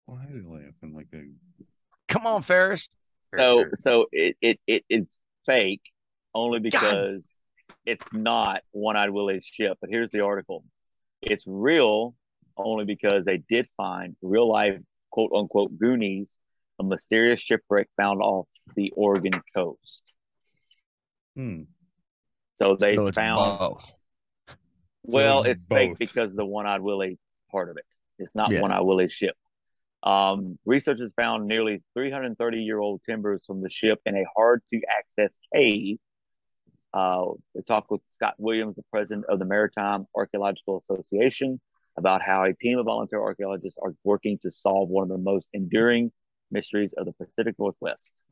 S1: Why are you laughing like a
S2: Come on, Ferris.
S3: So so it, it, it it's fake only because it's not One Eyed Willie's ship. But here's the article. It's real only because they did find real life quote unquote Goonies, a mysterious shipwreck found off the Oregon coast.
S1: hmm.
S3: So they
S2: So
S3: found
S2: both.
S3: Well, it's fake because the One Eyed Willie part of it. It's not
S2: Yeah.
S3: One Eyed Willie's ship. Um, researchers found nearly 330 year old timbers from the ship in a hard to access cave. Uh, they talked with Scott Williams, the president of the Maritime Archaeological Association, about how a team of volunteer archaeologists are working to solve one of the most enduring mysteries of the Pacific Northwest.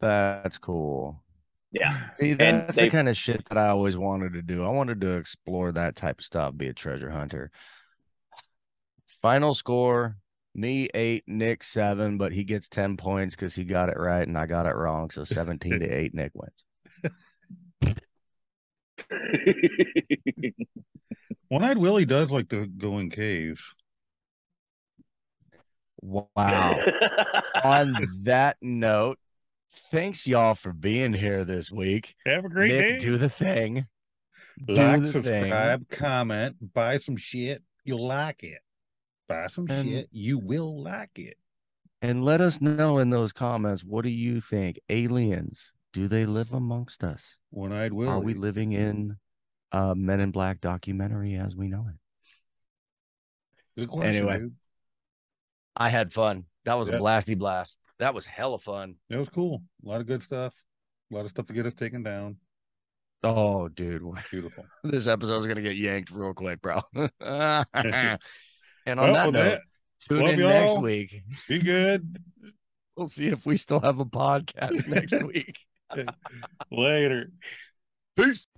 S2: That's cool.
S3: Yeah.
S2: See, that's
S3: they-
S2: the kind of shit that I always wanted to do. I wanted to explore that type of stuff, be a treasure hunter. Final score me eight, Nick seven, but he gets 10 points because he got it right and I got it wrong. So 17 to eight, Nick wins.
S1: One eyed Willie does like to go in caves.
S2: Wow. On that note, thanks y'all for being here this week.
S1: Have a great
S2: Nick,
S1: day.
S2: do the thing. Do
S1: like,
S2: the thing.
S1: subscribe, comment, buy some shit. You'll like it. Buy some
S2: And-
S1: shit. You will like it.
S2: And let us know in those comments what do you think? Aliens, do they live amongst us?
S1: One eyed Willie.
S2: Are we living in a Men in Black documentary as we know it?
S1: Good question,
S2: Anyway.
S1: dude.
S2: I had fun. That was
S1: Yeah.
S2: a blasty blast. That was hella fun.
S1: That was cool. A lot of good stuff. A lot of stuff to get us taken down.
S2: Oh, dude.
S1: Beautiful.
S2: This episode is gonna get yanked real quick, bro. and on
S1: Well,
S2: that note,
S1: that,
S2: tune in next
S1: y'all.
S2: week.
S1: be good.
S2: We'll see if we still have a podcast next week.
S1: Later.
S2: Peace.